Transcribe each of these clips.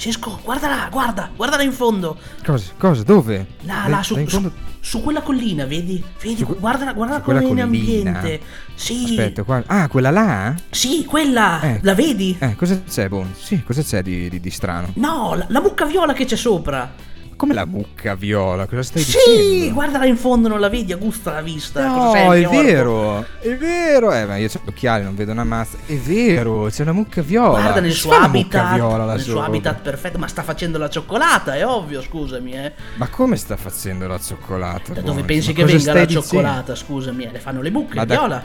Cesco, guarda là, guarda, guarda là in fondo. Cosa? Cosa? Dove? Là, Là- su, su- su quella collina, vedi? Vedi, Su que- guarda, guarda su quella come in ambiente. Sì. Aspetta, qua... Ah, quella là? Sì, quella. Eh. La vedi? Eh, cosa c'è, Bon? Sì, cosa c'è di, di- di strano? No, la, la mucca viola che c'è sopra. Come la mucca viola? Cosa stai sì, dicendo? guarda là in fondo, non la vedi? Agusta la vista. No, sei, è vero, è vero. Eh, ma io ho gli occhiali, non vedo una mazza. È vero, c'è una mucca viola. Guarda nel suo habitat, viola nel suo habitat perfetto, ma sta facendo la cioccolata, è ovvio, scusami, eh. Ma come sta facendo la cioccolata? Da dove pensi Ma che venga la dicendo? cioccolata, scusami, eh? Le fanno le mucche, Ma da- viola.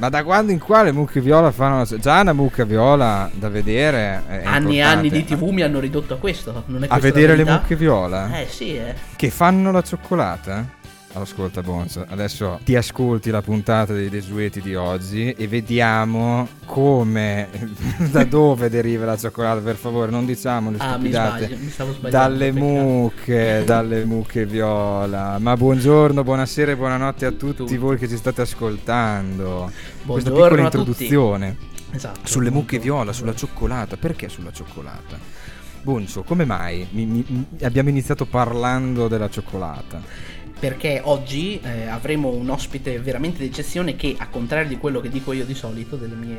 Ma da quando in quale mucche viola fanno la... Già una mucca viola da vedere Anni e anni di tv mi hanno ridotto a questo, non è A vedere le mucche viola? Eh sì, eh. Che fanno la cioccolata? Ascolta Bonzo, adesso ti ascolti la puntata dei desueti di oggi e vediamo come, da dove deriva la cioccolata, per favore, non diciamo le Ah, mi stupidate. sbaglio, mi stavo sbagliando. Dalle mucche, dalle mucche viola. Ma buongiorno, buonasera e buonanotte a tutti Tutti. voi che ci state ascoltando. Questa Buongiorno piccola a tutti. introduzione Esatto. sulle mucche viola, sulla cioccolata. Perché sulla cioccolata? Bonzo, come mai mi- mi- mi- abbiamo iniziato parlando della cioccolata? Perché oggi eh, avremo un ospite veramente d'eccezione che, a contrario di quello che dico io di solito, delle mie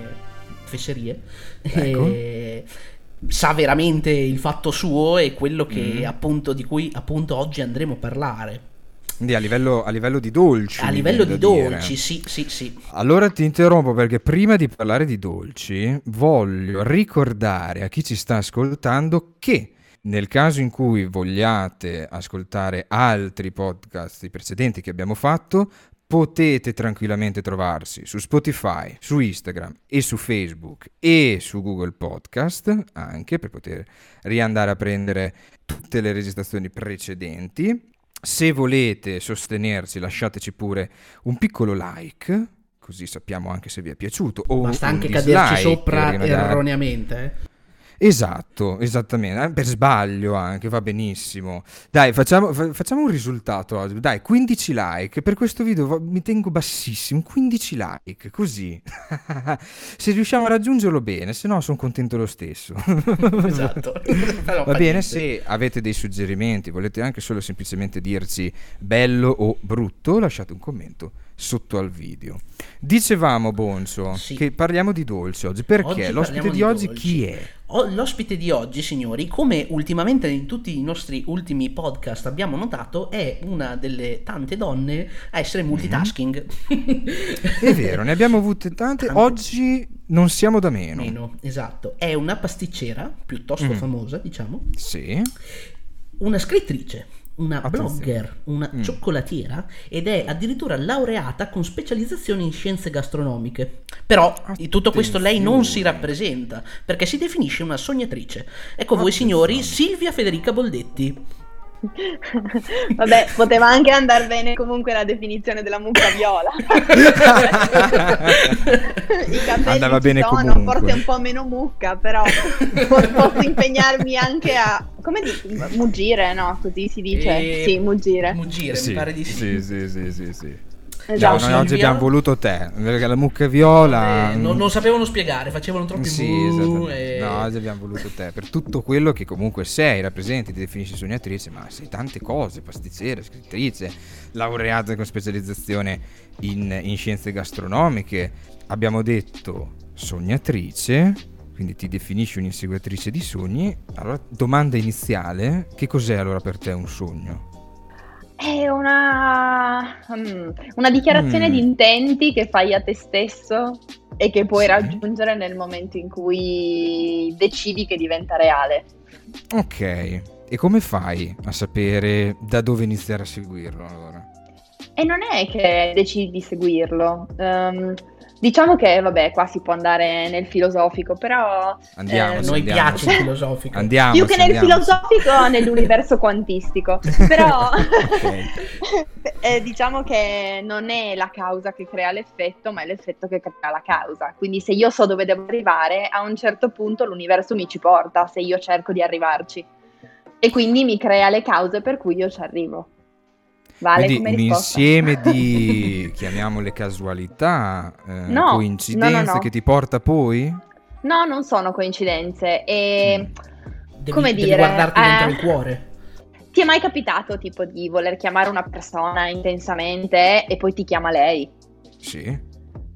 fesserie, Ecco. eh, sa veramente il fatto suo e quello che Mm. appunto di cui appunto oggi andremo a parlare. Quindi a livello, a livello di dolci. A livello di dire. dolci, sì, sì, sì. Allora ti interrompo perché prima di parlare di dolci voglio ricordare a chi ci sta ascoltando che nel caso in cui vogliate ascoltare altri podcast precedenti che abbiamo fatto, potete tranquillamente trovarsi su Spotify, su Instagram e su Facebook e su Google Podcast anche per poter riandare a prendere tutte le registrazioni precedenti. Se volete sostenerci, lasciateci pure un piccolo like, così sappiamo anche se vi è piaciuto. O Basta anche caderci sopra magari- erroneamente. Esatto, esattamente, eh, per sbaglio anche, va benissimo. Dai, facciamo, fa- facciamo un risultato oggi. Dai, 15 like. Per questo video mi tengo bassissimo, 15 like, così. se riusciamo a raggiungerlo bene, se no sono contento lo stesso. Esatto. Però Va bene, niente. se avete dei suggerimenti, volete anche solo semplicemente dirci bello o brutto, lasciate un commento sotto al video. Dicevamo, Bonzo, Sì. che parliamo di dolci oggi. Perché? Oggi L'ospite di, di oggi dolci. chi è? Oh, L'ospite di oggi, signori, come ultimamente in tutti i nostri ultimi podcast abbiamo notato, è una delle tante donne a essere multitasking. Mhm. È vero, ne abbiamo avute tante. Tante. Oggi non siamo da meno. Meno, esatto. È una pasticcera piuttosto Mm. famosa, diciamo, Sì. una scrittrice, una Attenzione. blogger, una Mm. cioccolatiera ed è addirittura laureata con specializzazione in scienze gastronomiche. Però di tutto questo lei non si rappresenta perché si definisce una sognatrice. Ecco voi signori, Silvia Federica Boldetti. Vabbè, poteva anche andare bene comunque la definizione della mucca viola. I capelli Andava ci bene sono, comunque. forse un po' meno mucca, però po- posso impegnarmi anche a come dici? Muggire, no? Così si dice. E- Sì, muggire. Muggire, sì, mi pare di sì. sì, sì, sì, sì, sì. Esatto. noi oggi abbiamo voluto te, perché la mucca viola... Eh, non, non sapevano spiegare, facevano troppi Sì, bu esattamente. e- No, oggi abbiamo voluto te per tutto quello che comunque sei, rappresenti, ti definisci sognatrice, ma sei tante cose, pasticcera, scrittrice, laureata con specializzazione in, in scienze gastronomiche. Abbiamo detto sognatrice, quindi ti definisci un'inseguitrice di sogni. Allora, domanda iniziale, che cos'è allora per te un sogno? È una, mm, una dichiarazione Mm. di intenti che fai a te stesso e che puoi Sì. raggiungere nel momento in cui decidi che diventa reale. Ok, e come fai a sapere da dove iniziare a seguirlo allora? E non è che decidi di seguirlo. Ehm, diciamo che, vabbè, qua si può andare nel filosofico, però Andiamo, Eh, A noi andiamo. piace il filosofico. Andiamo. più che nel andiamo. filosofico, nell'universo quantistico. Però Ok. eh, diciamo che non è la causa che crea l'effetto, ma è l'effetto che crea la causa. Quindi se io so dove devo arrivare, a un certo punto l'universo mi ci porta, se io cerco di arrivarci. E quindi mi crea le cause per cui io ci arrivo. Vale Quindi come un risposta? insieme di, chiamiamole casualità, eh, No, coincidenze no, no, no. che ti porta poi? No, non sono coincidenze. E devi, come devi dire, guardarti eh, dentro il cuore. Ti è mai capitato tipo di voler chiamare una persona intensamente e poi ti chiama lei? Sì.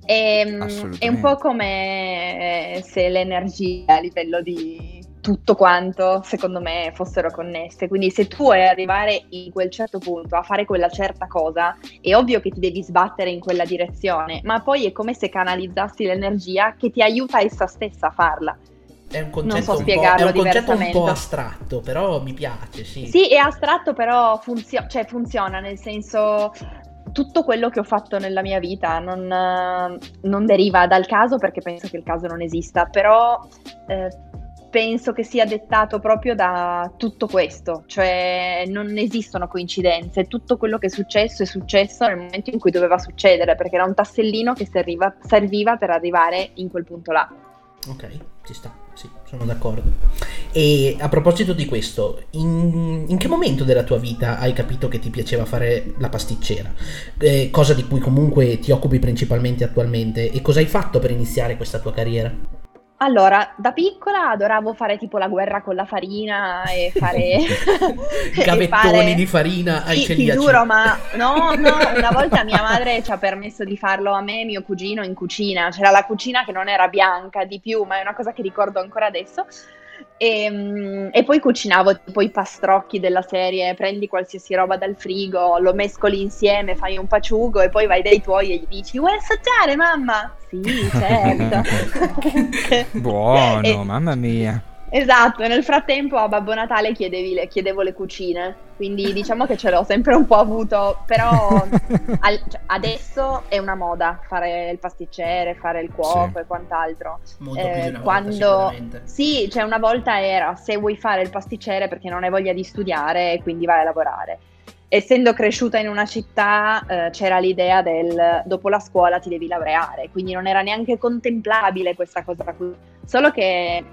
Ehm, Assolutamente. è un po' come eh, se le energie a livello di tutto quanto, secondo me, fossero connesse. Quindi se tu vuoi arrivare in quel certo punto a fare quella certa cosa, è ovvio che ti devi sbattere in quella direzione, ma poi è come se canalizzassi l'energia che ti aiuta essa stessa a farla. È un concetto, so un, po', spiegarlo è un, concetto un po' astratto, però mi piace, sì. Sì, è astratto, però funzio- cioè, funziona, nel senso tutto quello che ho fatto nella mia vita non, non deriva dal caso perché penso che il caso non esista, però eh, penso che sia dettato proprio da tutto questo, cioè non esistono coincidenze, tutto quello che è successo è successo nel momento in cui doveva succedere perché era un tassellino che serviva, serviva per arrivare in quel punto là. Ok, ci sta, sì, sono d'accordo. E a proposito di questo, in, in che momento della tua vita hai capito che ti piaceva fare la pasticcera? Eh, cosa di cui comunque ti occupi principalmente attualmente e cosa hai fatto per iniziare questa tua carriera? Allora, da piccola adoravo fare tipo la guerra con la farina e fare... e Gavettoni fare- di farina ai Sì, ti celiaci. giuro, ma no, no, una volta mia madre ci ha permesso di farlo a me e mio cugino in cucina. C'era la cucina che non era bianca di più, ma è una cosa che ricordo ancora adesso. E, mm, e poi cucinavo tipo i pastrocchi della serie, prendi qualsiasi roba dal frigo, lo mescoli insieme, fai un paciugo e poi vai dai tuoi e gli dici vuoi assaggiare mamma? Sì, certo. Buono, E- mamma mia. Esatto, e nel frattempo a Babbo Natale chiedevi le- chiedevo le cucine, quindi diciamo che ce l'ho sempre un po' avuto, però al- cioè, adesso è una moda fare il pasticcere, fare il cuoco Sì. e quant'altro. Molto Eh, volta, quando sì, cioè una volta era se vuoi fare il pasticcere perché non hai voglia di studiare, quindi vai a lavorare. Essendo cresciuta in una città, eh, c'era l'idea del dopo la scuola ti devi laureare, quindi non era neanche contemplabile questa cosa qui. Solo che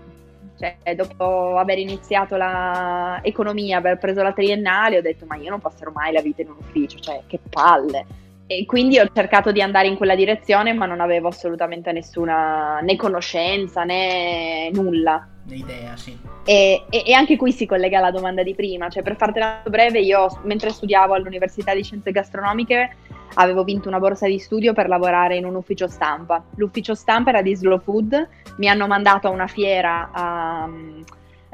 cioè, dopo aver iniziato la economia, aver preso la triennale, ho detto ma io non passerò mai la vita in un ufficio, cioè che palle. E quindi ho cercato di andare in quella direzione, ma non avevo assolutamente nessuna né conoscenza né nulla. Un'idea, sì. E, e- e anche qui si collega alla domanda di prima, cioè per fartela breve, io mentre studiavo all'Università di Scienze Gastronomiche avevo vinto una borsa di studio per lavorare in un ufficio stampa. L'ufficio stampa era di Slow Food, mi hanno mandato a una fiera a-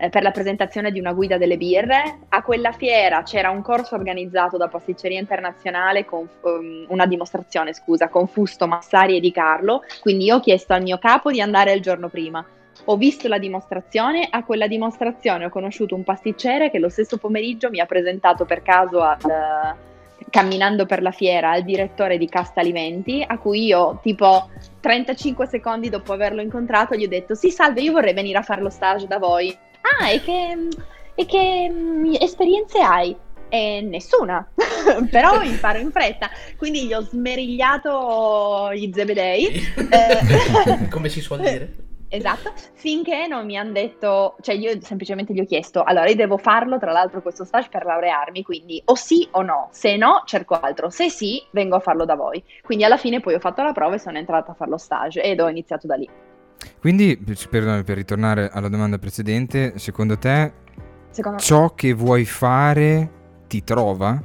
eh, per la presentazione di una guida delle birre. A quella fiera c'era un corso organizzato da Pasticceria Internazionale con um, una dimostrazione, scusa, con Fusto, Massari e Di Carlo, quindi io ho chiesto al mio capo di andare il giorno prima. Ho visto la dimostrazione, a quella dimostrazione ho conosciuto un pasticcere che lo stesso pomeriggio mi ha presentato per caso al, camminando per la fiera al direttore di Casta Alimenti, a cui io tipo 35 secondi dopo averlo incontrato gli ho detto sì salve io vorrei venire a fare lo stage da voi. Ah e che, e che mm, esperienze hai? E nessuna, però imparo in fretta, quindi gli ho smerigliato gli zebedei. Eh, Come si suol dire. Esatto, finché non mi hanno detto, cioè io semplicemente gli ho chiesto, allora io devo farlo tra l'altro questo stage per laurearmi, quindi o sì o no, se no cerco altro, se sì vengo a farlo da voi. Quindi alla fine poi ho fatto la prova e sono entrata a fare lo stage ed ho iniziato da lì. Quindi, per, per ritornare alla domanda precedente, secondo te Secondo ciò che vuoi fare ti trova?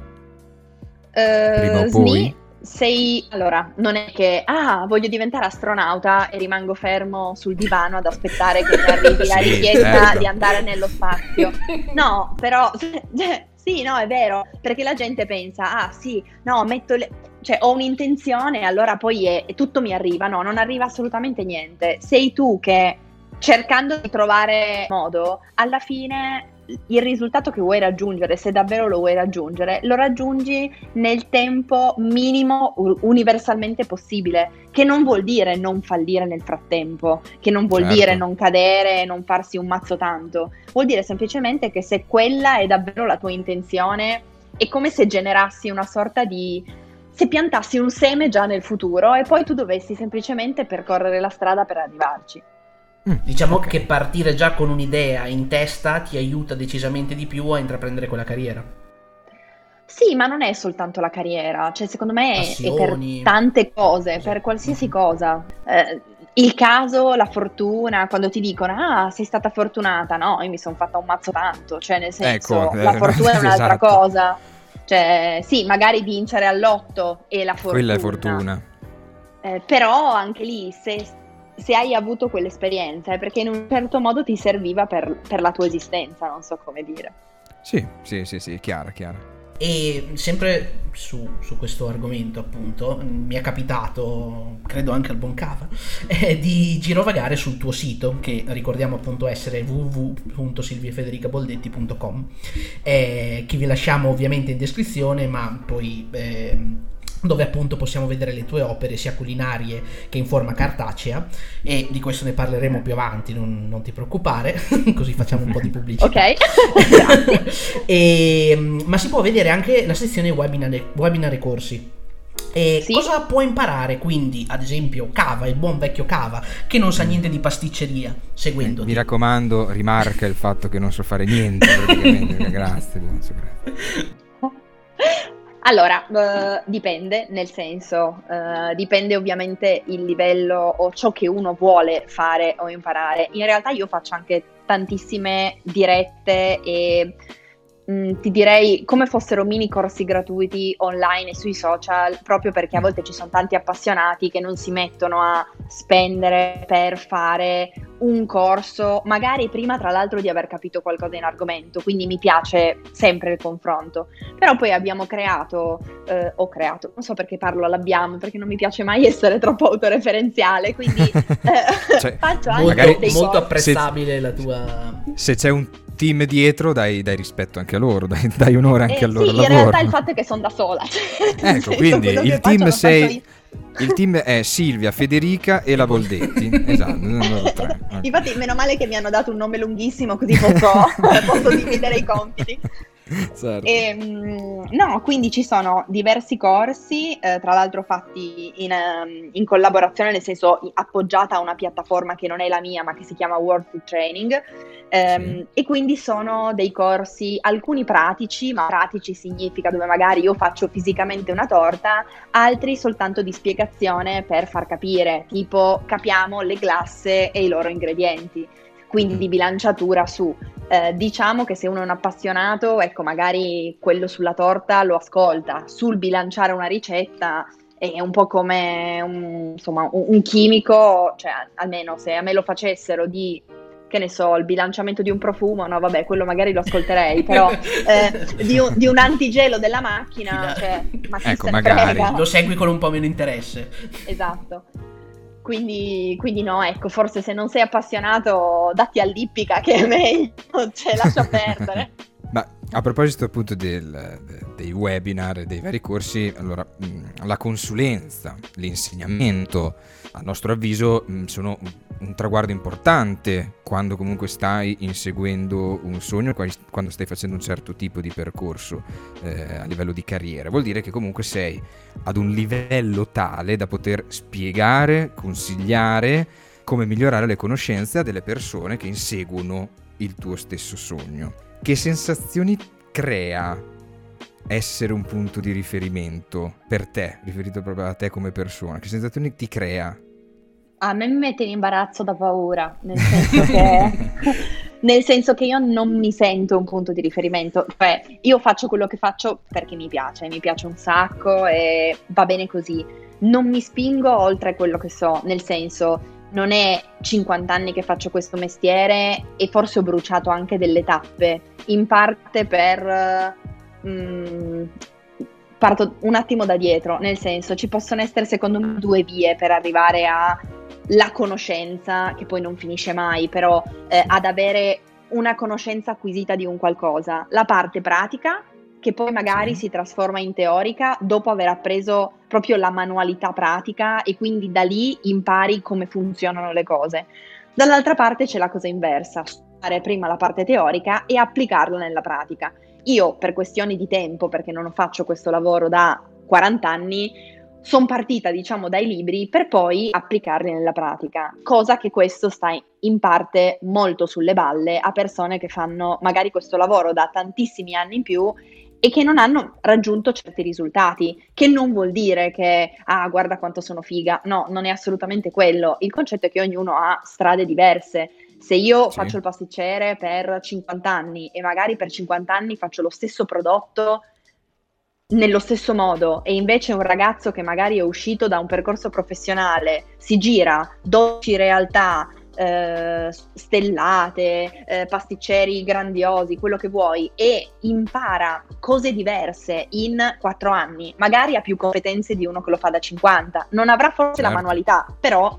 Eh, Prima o sni- poi? Sei allora, non è che ah, voglio diventare astronauta e rimango fermo sul divano ad aspettare che mi arrivi la Sì, richiesta certo. di andare nello spazio. No, però sì, no, è vero, perché la gente pensa, ah, sì, no, metto le cioè ho un'intenzione, allora poi è, tutto mi arriva. No, non arriva assolutamente niente. Sei tu che cercando di trovare modo, alla fine il risultato che vuoi raggiungere, se davvero lo vuoi raggiungere, lo raggiungi nel tempo minimo universalmente possibile, che non vuol dire non fallire nel frattempo, che non vuol Certo. dire non cadere, non farsi un mazzo tanto, vuol dire semplicemente che se quella è davvero la tua intenzione, è come se generassi una sorta di se piantassi un seme già nel futuro e poi tu dovessi semplicemente percorrere la strada per arrivarci. Mm, Diciamo ok. che partire già con un'idea in testa ti aiuta decisamente di più a intraprendere quella carriera. Sì, ma non è soltanto la carriera, cioè secondo me è, è per Passioni. tante cose, Sì. per qualsiasi Mhm. cosa. Eh, il caso, la fortuna, quando ti dicono ah sei stata fortunata, no, io mi sono fatta un mazzo tanto, cioè nel senso Ecco, la eh, fortuna è un'altra esatto. cosa, cioè sì, magari vincere all'otto e la fortuna, Quella è fortuna. Eh, però anche lì se, se hai avuto quell'esperienza è perché in un certo modo ti serviva per, per la tua esistenza, non so come dire. Sì, sì, sì, sì, chiara, chiara. E sempre su, su questo argomento, appunto, mi è capitato, credo anche al buon cava, eh, di girovagare sul tuo sito, che ricordiamo appunto essere www.silviafedericaboldetti.com, eh, che vi lasciamo ovviamente in descrizione, ma poi... ehm, dove appunto possiamo vedere le tue opere sia culinarie che in forma cartacea e di questo ne parleremo più avanti, non, non ti preoccupare, così facciamo un po' di pubblicità. Ok? E, mm, ma si può vedere anche la sezione webinar, webinar e corsi. E Sì. cosa può imparare quindi, ad esempio, Cava, il buon vecchio Cava, che non sa niente di pasticceria, seguendo Mi raccomando, rimarca il fatto che non so fare niente praticamente. grazie, Gonzo, grazie. Allora, eh, dipende, nel senso, eh, dipende ovviamente il livello o ciò che uno vuole fare o imparare. In realtà io faccio anche tantissime dirette e mh, ti direi come fossero mini corsi gratuiti online e sui social, proprio perché a volte ci sono tanti appassionati che non si mettono a spendere per fare un corso, magari prima tra l'altro di aver capito qualcosa in argomento, quindi mi piace sempre il confronto. Però poi abbiamo creato, eh, ho creato, non so perché parlo all'abbiamo, perché non mi piace mai essere troppo autoreferenziale, quindi eh, Cioè, faccio anche Molto, magari dei molto corsi. apprezzabile la tua... Se c'è un team dietro, dai, dai rispetto anche a loro, dai, dai onore anche Eh, al loro sì, in realtà il fatto è che sono da sola. cioè, nel Ecco, quindi il team sei-. Il team è Silvia, Federica e la Boldetti. esatto, tre. ok. Infatti, meno male che mi hanno dato un nome lunghissimo, così posso, posso dividere i compiti. Certo. Ehm, no, quindi ci sono diversi corsi, eh, tra l'altro fatti in, ehm, in collaborazione, nel senso appoggiata a una piattaforma che non è la mia, ma che si chiama World Food Training. Ehm, Sì. E quindi sono dei corsi, alcuni pratici, ma pratici significa dove magari io faccio fisicamente una torta, altri soltanto di spiegazione per far capire, tipo capiamo le glasse e i loro ingredienti. Quindi di bilanciatura su eh, diciamo che se uno è un appassionato, ecco, magari quello sulla torta lo ascolta, sul bilanciare una ricetta è un po' come un, insomma, un, un chimico, cioè almeno se a me lo facessero di, che ne so, il bilanciamento di un profumo, no vabbè, quello magari lo ascolterei, però eh, di, un, di un antigelo della macchina, cioè, ma Ecco, magari. frega? Lo segui con un po' meno interesse. Esatto. Quindi, quindi no, ecco, forse se non sei appassionato datti all'ippica che è meglio, cioè lascia perdere. Ma a proposito appunto del- de- dei webinar e dei vari corsi, allora la consulenza, l'insegnamento, a nostro avviso sono un, traguardo importante quando comunque stai inseguendo un sogno, qua- quando stai facendo un certo tipo di percorso eh, a livello di carriera. Vuol dire che comunque sei ad un livello tale da poter spiegare, consigliare come migliorare le conoscenze a delle persone che inseguono il tuo stesso sogno. Che sensazioni crea essere un punto di riferimento per te, riferito proprio a te come persona? Che sensazioni ti crea? A me mi mette in imbarazzo da paura, nel senso che, nel senso che io non mi sento un punto di riferimento, cioè io faccio quello che faccio perché mi piace, mi piace un sacco e va bene così. Non mi spingo oltre quello che so, nel senso non è 50 anni che faccio questo mestiere e forse ho bruciato anche delle tappe, in parte per... mm, parto un attimo da dietro, nel senso ci possono essere secondo me due vie per arrivare alla conoscenza, che poi non finisce mai, però eh, ad avere una conoscenza acquisita di un qualcosa. La parte pratica, che poi magari Sì. si trasforma in teorica dopo aver appreso proprio la manualità pratica e quindi da lì impari come funzionano le cose. Dall'altra parte c'è la cosa inversa, studiare prima la parte teorica e applicarla nella pratica. Io per questioni di tempo, perché non faccio questo lavoro da 40 anni, sono partita diciamo dai libri per poi applicarli nella pratica, cosa che questo sta in parte molto sulle balle a persone che fanno magari questo lavoro da tantissimi anni in più e che non hanno raggiunto certi risultati, che non vuol dire che, ah, guarda quanto sono figa, no, non è assolutamente quello, il concetto è che ognuno ha strade diverse. Se io sì. faccio il pasticcere per 50 anni e magari per 50 anni faccio lo stesso prodotto nello stesso modo e invece un ragazzo che magari è uscito da un percorso professionale si gira, dolci realtà, eh, stellate, eh, pasticceri grandiosi, quello che vuoi, e impara cose diverse in quattro anni, magari ha più competenze di uno che lo fa da 50. Non avrà forse certo. la manualità, però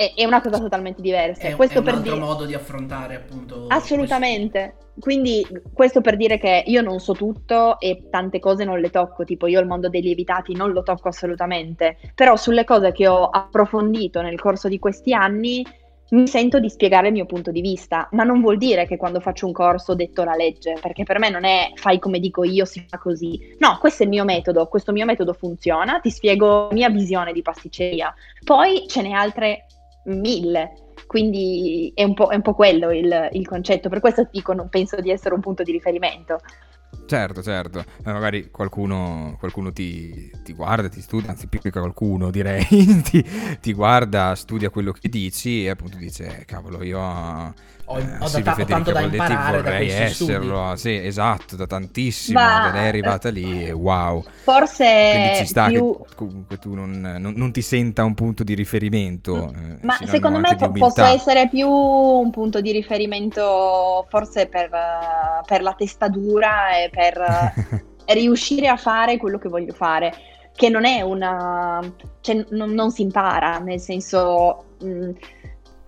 è, è, una cosa totalmente diversa. È, questo è un per altro dire... modo di affrontare appunto. Assolutamente. Questo. Quindi questo per dire che io non so tutto e tante cose non le tocco, tipo io il mondo dei lievitati non lo tocco assolutamente, però sulle cose che ho approfondito nel corso di questi anni mi sento di spiegare il mio punto di vista, ma non vuol dire che quando faccio un corso ho detto la legge, perché per me non è fai come dico io, si fa così. No, questo è il mio metodo, questo mio metodo funziona, ti spiego la mia visione di pasticceria. Poi ce n'è altre mille, quindi è un po', è un po quello il, il, concetto, per questo dico non penso di essere un punto di riferimento. Certo, certo, eh, magari qualcuno, qualcuno ti, ti, guarda, ti studia, anzi più che qualcuno direi, ti, ti, guarda, studia quello che dici e appunto dice, cavolo, io ho, eh, ho, da, ho tanto da imparare vorrei da esserlo, sì, esatto, da tantissimo, Ma, lei è arrivata lì e wow. Forse Quindi ci sta più... che comunque tu non, non, non, ti senta un punto di riferimento. Eh, Ma secondo me po- posso essere più un punto di riferimento forse per, per la testa dura e per riuscire a fare quello che voglio fare che non è una... cioè non, non si impara, nel senso... Mh, sei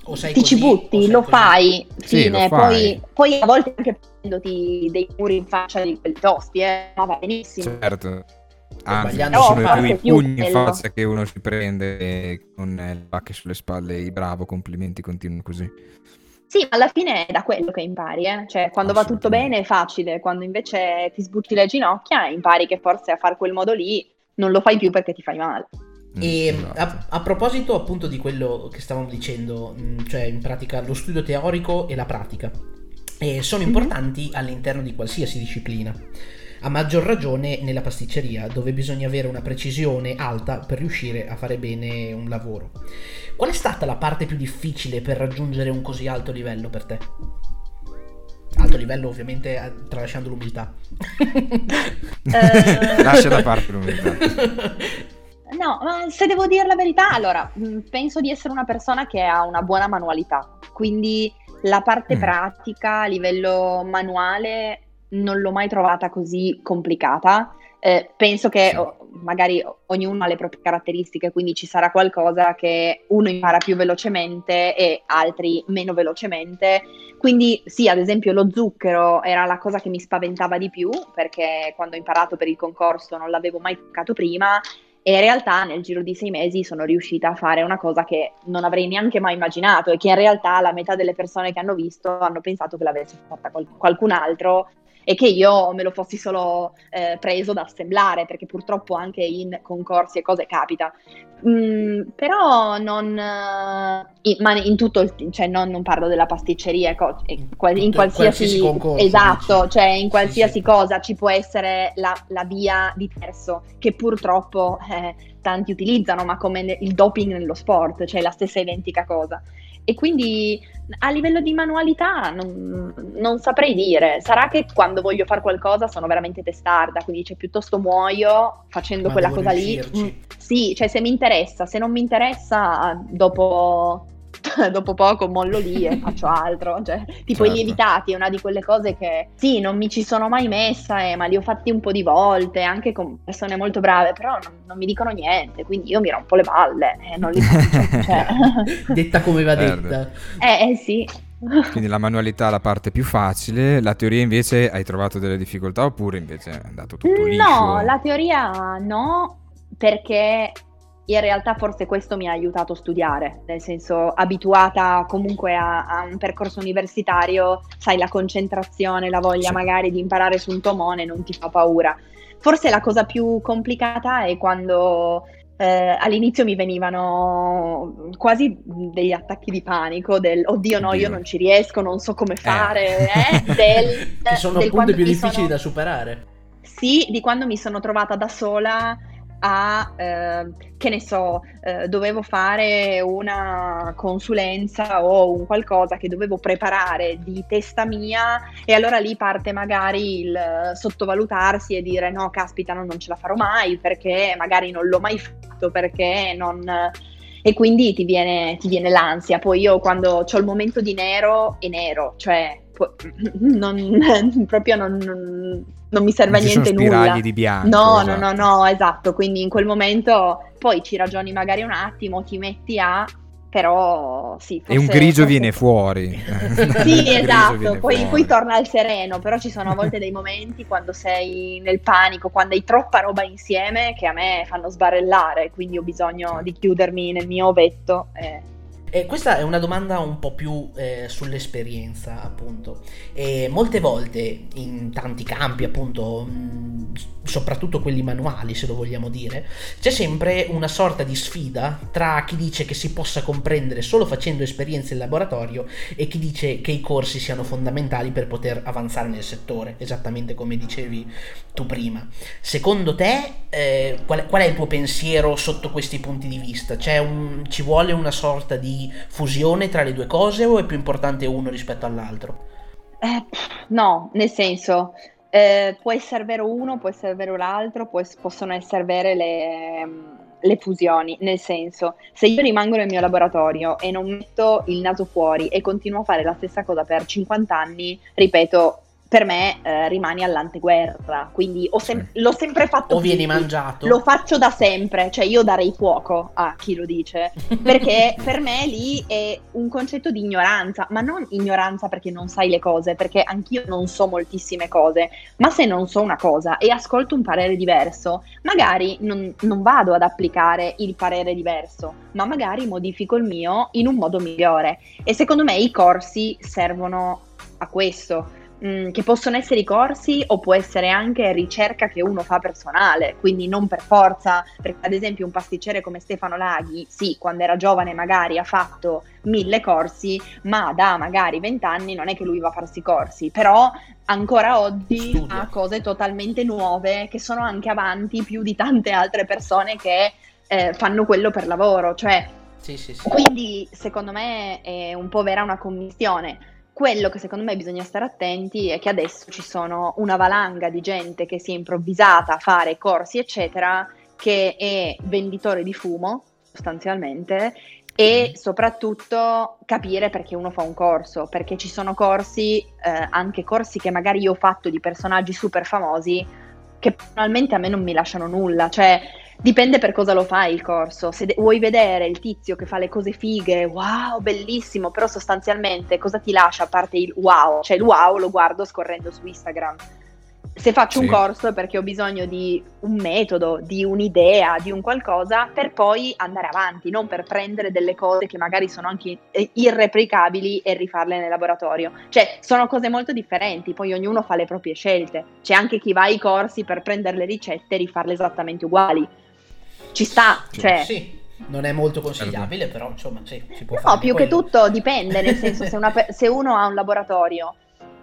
ti così, ci butti, lo fai, sì, fine, lo fai. Poi, poi, a volte anche prendoti dei muri in faccia di quelli tosti, eh, ma va benissimo. Certo. Anzi, no, sono più i pugni in faccia che uno si prende con le pacche sulle spalle, i bravo, complimenti, continuano così. Sì, alla fine è da quello che impari, eh? cioè quando va tutto bene è facile, quando invece ti sbutti le ginocchia impari che forse a fare quel modo lì non lo fai più perché ti fai male. E esatto. a, a, proposito appunto di quello che stavamo dicendo, mm, cioè in pratica lo studio teorico e la pratica, eh, sono mhm. importanti all'interno di qualsiasi disciplina. A maggior ragione nella pasticceria, dove bisogna avere una precisione alta per riuscire a fare bene un lavoro. Qual è stata la parte più difficile per raggiungere un così alto livello per te? Alto livello ovviamente tralasciando l'umiltà. Eh... Lascia da parte l'umiltà. No, ma se devo dire la verità, allora, mm, penso di essere una persona che ha una buona manualità, quindi la parte mm. pratica a livello manuale non l'ho mai trovata così complicata. Eh, penso che sì. oh, magari ognuno ha le proprie caratteristiche, quindi ci sarà qualcosa che uno impara più velocemente e altri meno velocemente. Quindi sì, ad esempio lo zucchero era la cosa che mi spaventava di più, perché quando ho imparato per il concorso non l'avevo mai toccato prima e in realtà nel giro di sei mesi sono riuscita a fare una cosa che non avrei neanche mai immaginato e che in realtà la metà delle persone che hanno visto hanno pensato che l'avesse fatta qualcun altro e che io me lo fossi solo eh, preso da assemblare, perché purtroppo anche in concorsi e cose capita. Mm, però non, in, ma in tutto il, cioè non, non parlo della pasticceria, in, in, qualsiasi, concorso, esatto, cioè in qualsiasi sì, sì. cosa ci può essere la, la, via di terzo che purtroppo eh, tanti utilizzano, ma come il doping nello sport, cioè la stessa identica cosa. E quindi a livello di manualità non, non, saprei dire. Sarà che quando voglio fare qualcosa sono veramente testarda, quindi cioè, piuttosto muoio facendo Ma quella cosa riuscirci. lì. Mm, sì, cioè se mi interessa, se non mi interessa, dopo dopo poco mollo lì e faccio altro. Cioè, tipo certo. i lievitati è una di quelle cose che sì, non mi ci sono mai messa, eh, ma li ho fatti un po' di volte, anche con persone molto brave, però non, non mi dicono niente, quindi io mi rompo le balle e eh, non li faccio. cioè. detta come va detta. Eh, eh sì. Quindi la manualità è la parte più facile, la teoria invece hai trovato delle difficoltà oppure invece è andato tutto liscio? No, la teoria no, perché in realtà forse questo mi ha aiutato a studiare, nel senso abituata comunque a, a un percorso universitario, sai la concentrazione, la voglia sì. magari di imparare su un tomone non ti fa paura. Forse la cosa più complicata è quando eh, all'inizio mi venivano quasi degli attacchi di panico del oddio no, io non ci riesco, non so come eh. fare, eh. eh, del, sono del appunto più difficili sono... da superare. sì, di quando mi sono trovata da sola a, eh, che ne so, eh, dovevo fare una consulenza o un qualcosa che dovevo preparare di testa mia e allora lì parte magari il sottovalutarsi e dire no, caspita, no, non ce la farò mai perché magari non l'ho mai fatto, perché non... E quindi ti viene, ti viene l'ansia. Poi io quando ho il momento di nero, è nero, cioè non, proprio non, non, non, mi serve a niente nulla. di bianco. No, esatto. no, no, no, esatto. Quindi in quel momento poi ci ragioni magari un attimo, ti metti a però sì. Forse, e un grigio forse... viene fuori. sì, esatto, poi, poi, torna al sereno, però ci sono a volte dei momenti quando sei nel panico, quando hai troppa roba insieme che a me fanno sbarellare, quindi ho bisogno di chiudermi nel mio ovetto. E e questa è una domanda un po' più eh, sull'esperienza, appunto. E molte volte in tanti campi, appunto, mh, soprattutto quelli manuali, se lo vogliamo dire, c'è sempre una sorta di sfida tra chi dice che si possa comprendere solo facendo esperienze in laboratorio e chi dice che i corsi siano fondamentali per poter avanzare nel settore, esattamente come dicevi tu prima. Secondo te, eh, qual, qual, è il tuo pensiero sotto questi punti di vista? Un, ci vuole una sorta di fusione tra le due cose o è più importante uno rispetto all'altro? Eh, no, nel senso, eh, può essere vero uno, può essere vero l'altro, può, possono essere vere le, le, fusioni, nel senso, se io rimango nel mio laboratorio e non metto il naso fuori e continuo a fare la stessa cosa per 50 anni, ripeto, per me eh, rimani all'anteguerra, quindi sem- l'ho sempre fatto. O vieni mangiato. Lo faccio da sempre, cioè io darei fuoco a chi lo dice, perché per me lì è un concetto di ignoranza, ma non ignoranza perché non sai le cose, perché anch'io non so moltissime cose, ma se non so una cosa e ascolto un parere diverso, magari non, non vado ad applicare il parere diverso, ma magari modifico il mio in un modo migliore. E secondo me i corsi servono a questo Mm, che possono essere i corsi o può essere anche ricerca che uno fa personale, quindi non per forza, perché ad esempio un pasticcere come Stefano Laghi, sì, quando era giovane magari ha fatto mille corsi, ma da magari vent'anni non è che lui va a farsi corsi, però ancora oggi Studio. ha cose totalmente nuove che sono anche avanti più di tante altre persone che eh, fanno quello per lavoro, cioè sì, sì, sì. Quindi secondo me è un po' vera una commissione. Quello che secondo me bisogna stare attenti è che adesso ci sono una valanga di gente che si è improvvisata a fare corsi, eccetera, che è venditore di fumo sostanzialmente e soprattutto capire perché uno fa un corso, perché ci sono corsi, eh, anche corsi che magari io ho fatto di personaggi super famosi, che personalmente a me non mi lasciano nulla, cioè Dipende per cosa lo fai il corso. Se de- vuoi vedere il tizio che fa le cose fighe, wow, bellissimo, però sostanzialmente cosa ti lascia a parte il wow? Cioè il wow lo guardo scorrendo su Instagram. Se faccio sì. un corso è perché ho bisogno di un metodo, di un'idea, di un qualcosa per poi andare avanti, non per prendere delle cose che magari sono anche irreplicabili e rifarle nel laboratorio. Cioè, sono cose molto differenti, poi ognuno fa le proprie scelte. C'è anche chi va ai corsi per prendere le ricette e rifarle esattamente uguali ci sta, cioè... Sì. Non è molto consigliabile, però insomma sì, si può no, fare. No, più che tutto dipende, nel senso se, una, se uno ha un laboratorio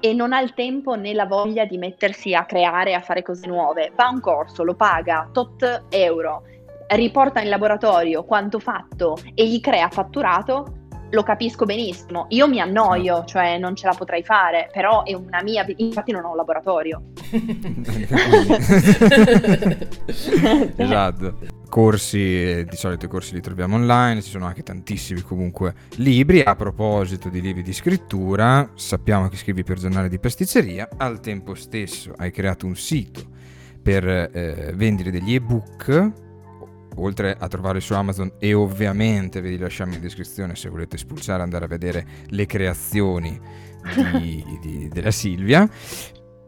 e non ha il tempo né la voglia di mettersi a creare, a fare cose nuove, va a un corso, lo paga tot euro, riporta in laboratorio quanto fatto e gli crea fatturato, lo capisco benissimo. Io mi annoio, cioè non ce la potrei fare, però è una mia. Infatti, non ho un laboratorio. esatto. Corsi, di solito i corsi li troviamo online, ci sono anche tantissimi comunque libri. A proposito di libri di scrittura, sappiamo che scrivi per giornale di pasticceria, al tempo stesso hai creato un sito per eh, vendere degli ebook oltre a trovare su Amazon e ovviamente vi lasciamo in descrizione se volete spulciare andare a vedere le creazioni di, di, della Silvia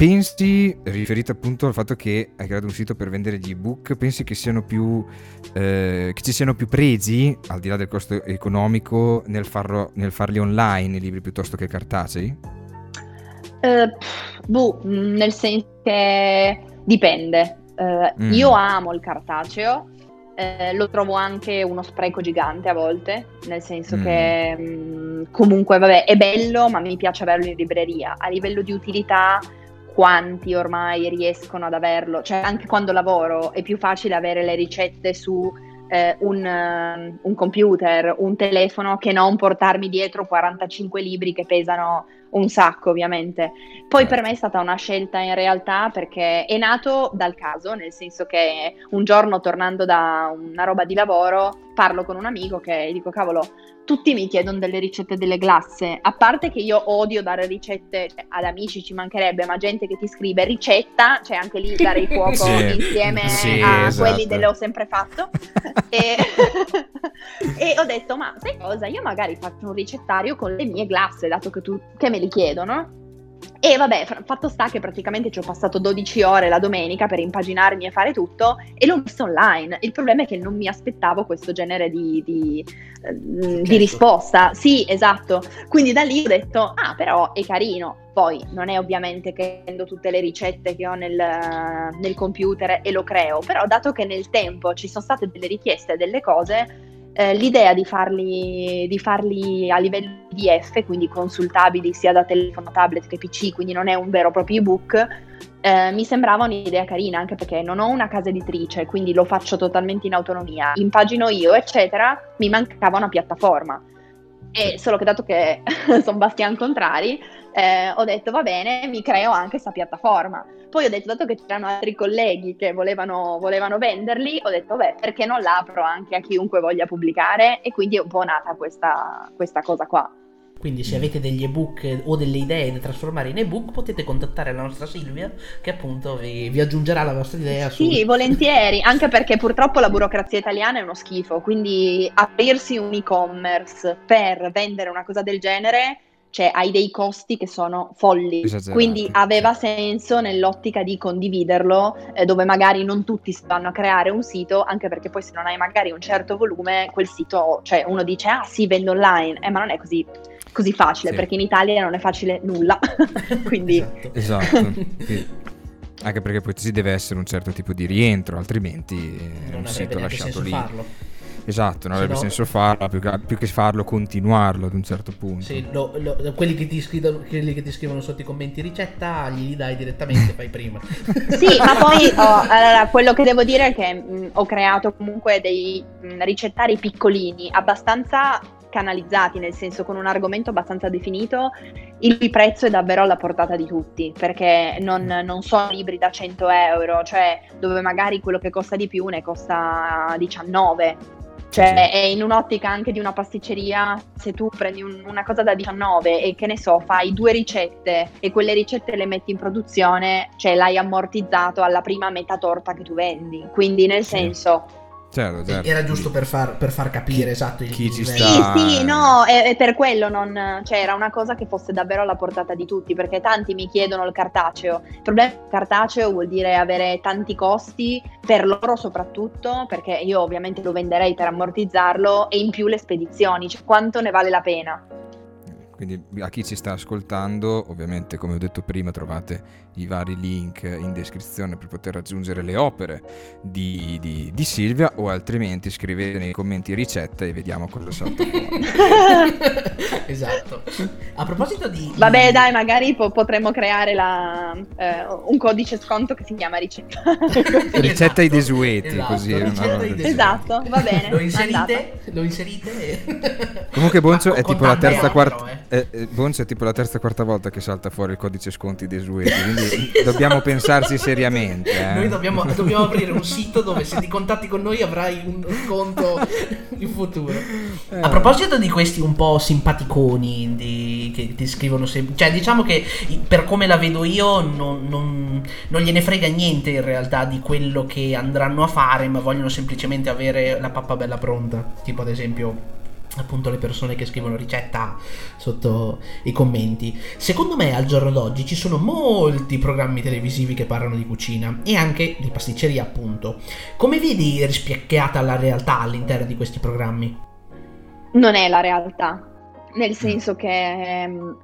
pensi, riferito appunto al fatto che hai creato un sito per vendere gli ebook, pensi che siano più eh, che ci siano più presi, al di là del costo economico, nel, farlo, nel farli online i libri piuttosto che cartacei? Uh, boh, nel senso che dipende. Uh, mm. Io amo il cartaceo, eh, lo trovo anche uno spreco gigante a volte, nel senso mm. che mh, comunque vabbè, è bello, ma mi piace averlo in libreria. A livello di utilità quanti ormai riescono ad averlo, cioè anche quando lavoro è più facile avere le ricette su eh, un, uh, un, computer, un telefono che non portarmi dietro 45 libri che pesano un sacco ovviamente. Poi per certo. me è stata una scelta in realtà perché è nato dal caso, nel senso che un giorno tornando da una roba di lavoro parlo con un amico che dico cavolo tutti mi chiedono delle ricette delle glasse, a parte che io odio dare ricette cioè, ad amici, ci mancherebbe, ma gente che ti scrive ricetta, cioè anche lì dare il fuoco sì, insieme sì, a esatto. quelli dell'ho sempre fatto. e, e, ho detto, ma sai cosa, io magari faccio un ricettario con le mie glasse, dato che, tu, che me li chiedono. E vabbè, fatto sta che praticamente ci ho passato 12 ore la domenica per impaginarmi e fare tutto e l'ho messo online. Il problema è che non mi aspettavo questo genere di, di, certo. di risposta. Sì, esatto. Quindi da lì ho detto, ah, però è carino. Poi non è ovviamente che prendo tutte le ricette che ho nel, nel computer e lo creo, però dato che nel tempo ci sono state delle richieste, delle cose, eh, l'idea di farli, di farli, a livello PDF, quindi consultabili sia da telefono, tablet che PC, quindi non è un vero e proprio ebook, eh, mi sembrava un'idea carina anche perché non ho una casa editrice, quindi lo faccio totalmente in autonomia, impagino io, eccetera, mi mancava una piattaforma. E solo che dato che sono bastian contrari, eh, ho detto va bene, mi creo anche questa piattaforma. Poi ho detto, dato che c'erano altri colleghi che volevano, volevano venderli, ho detto, beh, perché non l'apro anche a chiunque voglia pubblicare? E quindi è un po' nata questa, questa cosa qua. Quindi se avete degli ebook o delle idee da trasformare in ebook potete contattare la nostra Silvia che appunto vi, vi aggiungerà la vostra idea. Sì, su... volentieri, anche perché purtroppo la burocrazia italiana è uno schifo, quindi aprirsi un e-commerce per vendere una cosa del genere cioè hai dei costi che sono folli, Esagerati. quindi aveva senso nell'ottica di condividerlo, eh, dove magari non tutti si vanno a creare un sito, anche perché poi se non hai magari un certo volume, quel sito, cioè uno dice ah sì, vendo online, eh, ma non è così, così facile, sì. perché in Italia non è facile nulla, quindi... Esatto. esatto. Anche perché poi ci deve essere un certo tipo di rientro, altrimenti non un sito lasciato lì. Farlo Esatto, non avrebbe no... senso farlo, più che, più che, farlo, continuarlo ad un certo punto. Sì, lo, lo, quelli, che scrivono, quelli, che ti scrivono, sotto i commenti ricetta, gli dai direttamente, fai prima. sì, ma poi oh, allora, quello che devo dire è che mh, ho creato comunque dei mh, ricettari piccolini, abbastanza canalizzati, nel senso con un argomento abbastanza definito, il prezzo è davvero alla portata di tutti, perché non, non, sono libri da 100 euro, cioè dove magari quello che costa di più ne costa 19 cioè, è in un'ottica anche di una pasticceria, se tu prendi un, una cosa da 19 e che ne so, fai due ricette e quelle ricette le metti in produzione, cioè l'hai ammortizzato alla prima metà torta che tu vendi. Quindi, nel sì. senso, Certo, certo. Era giusto per far, per far capire chi, esatto il chi ci sta. Sì, sì, no, e, e, per quello non, cioè, era una cosa che fosse davvero alla portata di tutti, perché tanti mi chiedono il cartaceo. Il problema del cartaceo vuol dire avere tanti costi per loro soprattutto, perché io ovviamente lo venderei per ammortizzarlo e in più le spedizioni, cioè quanto ne vale la pena. Quindi a chi ci sta ascoltando, ovviamente come ho detto prima trovate i vari link in descrizione per poter raggiungere le opere di, di, di Silvia o altrimenti scrivete nei commenti ricetta e vediamo cosa salta fuori. esatto. A proposito di... Vabbè dai, magari po- potremmo creare la, eh, un codice sconto che si chiama ricetta. ricetta esatto, ai desueti, esatto, così. Desueti. Esatto, va bene. Lo inserite, lo inserite e... Comunque Bonzo è tipo la terza quarta... Eh eh, eh, è tipo la terza o quarta volta che salta fuori il codice sconti dei Sueti, quindi dobbiamo pensarci seriamente. Eh. Noi dobbiamo, dobbiamo, aprire un sito dove se ti contatti con noi avrai un sconto in futuro. Eh. A proposito di questi un po' simpaticoni di, che ti scrivono sempre, cioè diciamo che per come la vedo io non, non, non gliene frega niente in realtà di quello che andranno a fare, ma vogliono semplicemente avere la pappa bella pronta, tipo ad esempio appunto le persone che scrivono ricetta sotto i commenti. Secondo me al giorno d'oggi ci sono molti programmi televisivi che parlano di cucina e anche di pasticceria appunto. Come vedi rispecchiata la realtà all'interno di questi programmi? Non è la realtà, nel senso che ehm,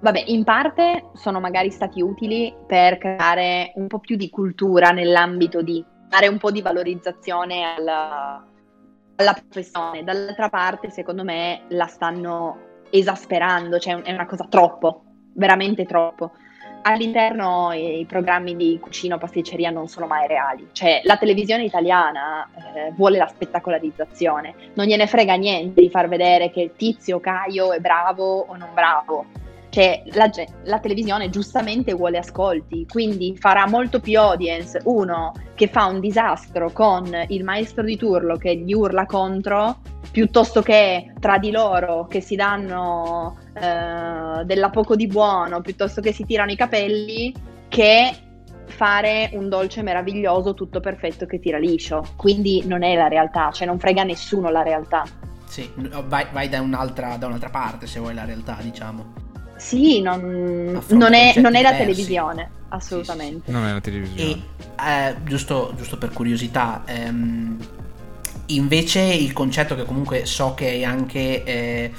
vabbè, in parte sono magari stati utili per creare un po' più di cultura nell'ambito di dare un po' di valorizzazione alla alla professione, dall'altra parte secondo me la stanno esasperando, cioè è una cosa troppo, veramente troppo. all'interno i, programmi di cucina o pasticceria non sono mai reali. Cioè, la televisione italiana eh, vuole la spettacolarizzazione, non gliene frega niente di far vedere che il tizio Caio è bravo o non bravo. Cioè, la, la televisione giustamente vuole ascolti, quindi farà molto più audience uno che fa un disastro con il maestro di turlo che gli urla contro piuttosto che tra di loro che si danno eh, della poco di buono, piuttosto che si tirano i capelli, che fare un dolce meraviglioso tutto perfetto che tira liscio. Quindi non è la realtà, cioè non frega nessuno la realtà. Sì, vai, vai da, un'altra, da, un'altra, parte se vuoi la realtà, diciamo. Sì, non, non, è, non è, la televisione, assolutamente. Sì, sì. Non è la televisione. E, eh, giusto, giusto, per curiosità, ehm, Invece il concetto che comunque so che hai anche eh,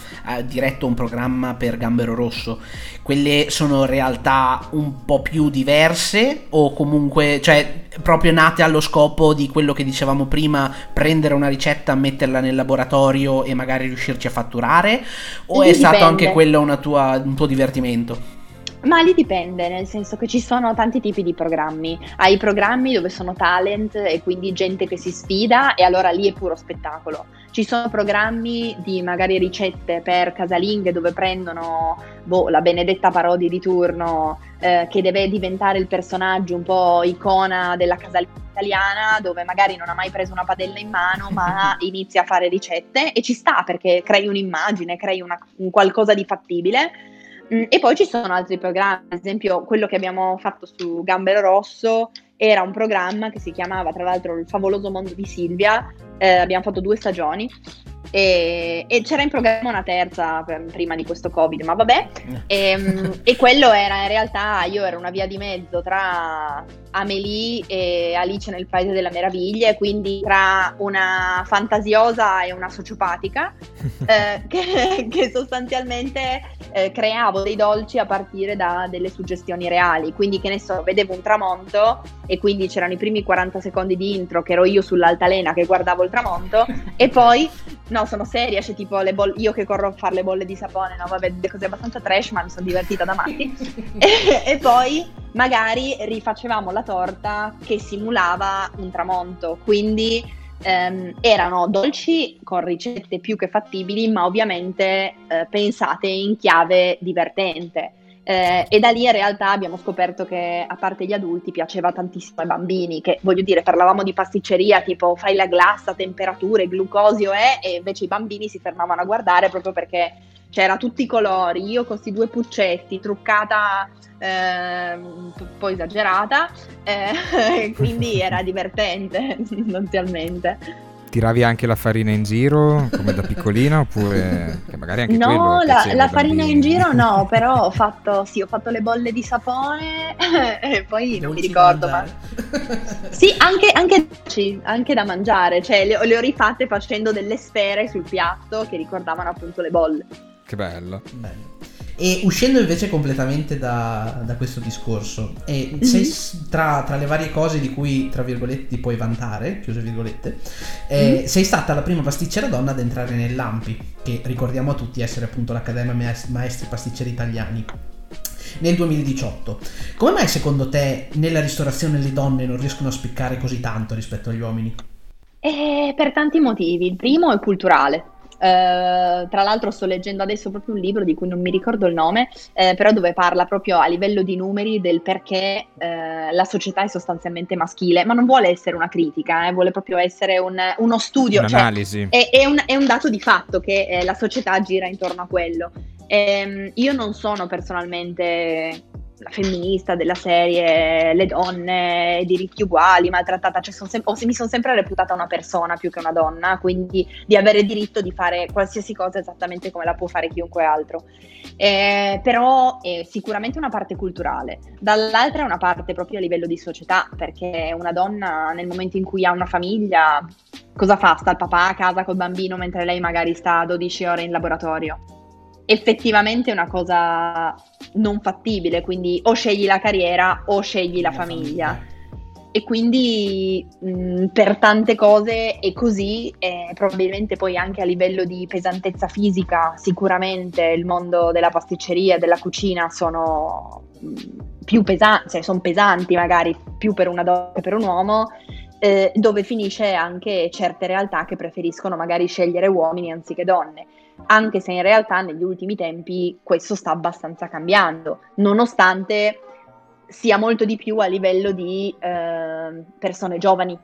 diretto un programma per Gambero Rosso, quelle sono realtà un po' più diverse o comunque, cioè proprio nate allo scopo di quello che dicevamo prima, prendere una ricetta, metterla nel laboratorio e magari riuscirci a fatturare? O Lì è dipende. stato anche quello tua, un tuo divertimento? Ma lì dipende, nel senso che ci sono tanti tipi di programmi. Hai programmi dove sono talent e quindi gente che si sfida e allora lì è puro spettacolo. Ci sono programmi di magari ricette per casalinghe dove prendono boh, la Benedetta Parodi di turno eh, che deve diventare il personaggio un po' icona della casalinga italiana dove magari non ha mai preso una padella in mano ma inizia a fare ricette e ci sta perché crei un'immagine, crei una, un qualcosa di fattibile e poi ci sono altri programmi, ad esempio quello che abbiamo fatto su Gambero Rosso era un programma che si chiamava tra l'altro Il favoloso mondo di Silvia, eh, abbiamo fatto due stagioni e, e, c'era in programma una terza per, prima di questo covid, ma vabbè, e, ehm, e, quello era in realtà, io ero una via di mezzo tra Amelie e Alice nel Paese delle Meraviglie, quindi tra una fantasiosa e una sociopatica, eh, che, che, sostanzialmente eh, creavo dei dolci a partire da delle suggestioni reali, quindi che ne so, vedevo un tramonto e quindi c'erano i primi 40 secondi di intro che ero io sull'altalena che guardavo il tramonto e poi No, sono seria, cioè tipo le bolle, io che corro a fare le bolle di sapone, no, vabbè, cose abbastanza trash, ma mi sono divertita da matti. e, e, poi magari rifacevamo la torta che simulava un tramonto, quindi ehm, erano dolci con ricette più che fattibili, ma ovviamente eh, pensate in chiave divertente. Eh, e da lì in realtà abbiamo scoperto che a parte gli adulti piaceva tantissimo ai bambini, che voglio dire, parlavamo di pasticceria, tipo fai la glassa, temperature, glucosio è, e invece i bambini si fermavano a guardare proprio perché c'era tutti i colori, io con questi due puccetti, truccata eh, un po' esagerata, eh, quindi era divertente sostanzialmente tiravi anche la farina in giro come da piccolina oppure magari anche no la, la farina in giro no però ho fatto sì ho fatto le bolle di sapone e poi non, non mi ricordo ma sì anche, anche, anche, da mangiare cioè le, le ho rifatte facendo delle sfere sul piatto che ricordavano appunto le bolle. Che bello. Bello e uscendo invece completamente da, da questo discorso, e mm-hmm. tra, tra, le varie cose di cui, tra virgolette, ti puoi vantare, chiuse virgolette, eh, mm-hmm. sei stata la prima pasticcera donna ad entrare nell'AMPI, che ricordiamo a tutti essere appunto l'Accademia Maestri Pasticceri Italiani nel 2018. Come mai secondo te nella ristorazione le donne non riescono a spiccare così tanto rispetto agli uomini? Eh, per tanti motivi. Il primo è culturale. Eh, tra l'altro sto leggendo adesso proprio un libro di cui non mi ricordo il nome, eh, però dove parla proprio a livello di numeri del perché eh, la società è sostanzialmente maschile, ma non vuole essere una critica, eh, vuole proprio essere un, uno studio, cioè, Un'analisi. Cioè, è, è, un, è, un, dato di fatto che eh, la società gira intorno a quello. Ehm, io non sono personalmente femminista della serie le donne, diritti uguali, maltrattata, cioè son sem- mi sono sempre reputata una persona più che una donna, quindi di avere diritto di fare qualsiasi cosa esattamente come la può fare chiunque altro. Eh, però è sicuramente una parte culturale, dall'altra è una parte proprio a livello di società, perché una donna nel momento in cui ha una famiglia, cosa fa? Sta il papà a casa col bambino mentre lei magari sta 12 ore in laboratorio effettivamente è una cosa non fattibile, quindi o scegli la carriera o scegli la, famiglia. famiglia. e quindi mh, per tante cose è così e probabilmente poi anche a livello di pesantezza fisica sicuramente il mondo della pasticceria e della cucina sono mh, più pesanti, cioè sono pesanti magari più per una donna che per un uomo eh, dove finisce anche certe realtà che preferiscono magari scegliere uomini anziché donne anche se in realtà negli ultimi tempi questo sta abbastanza cambiando, nonostante sia molto di più a livello di eh, persone giovani.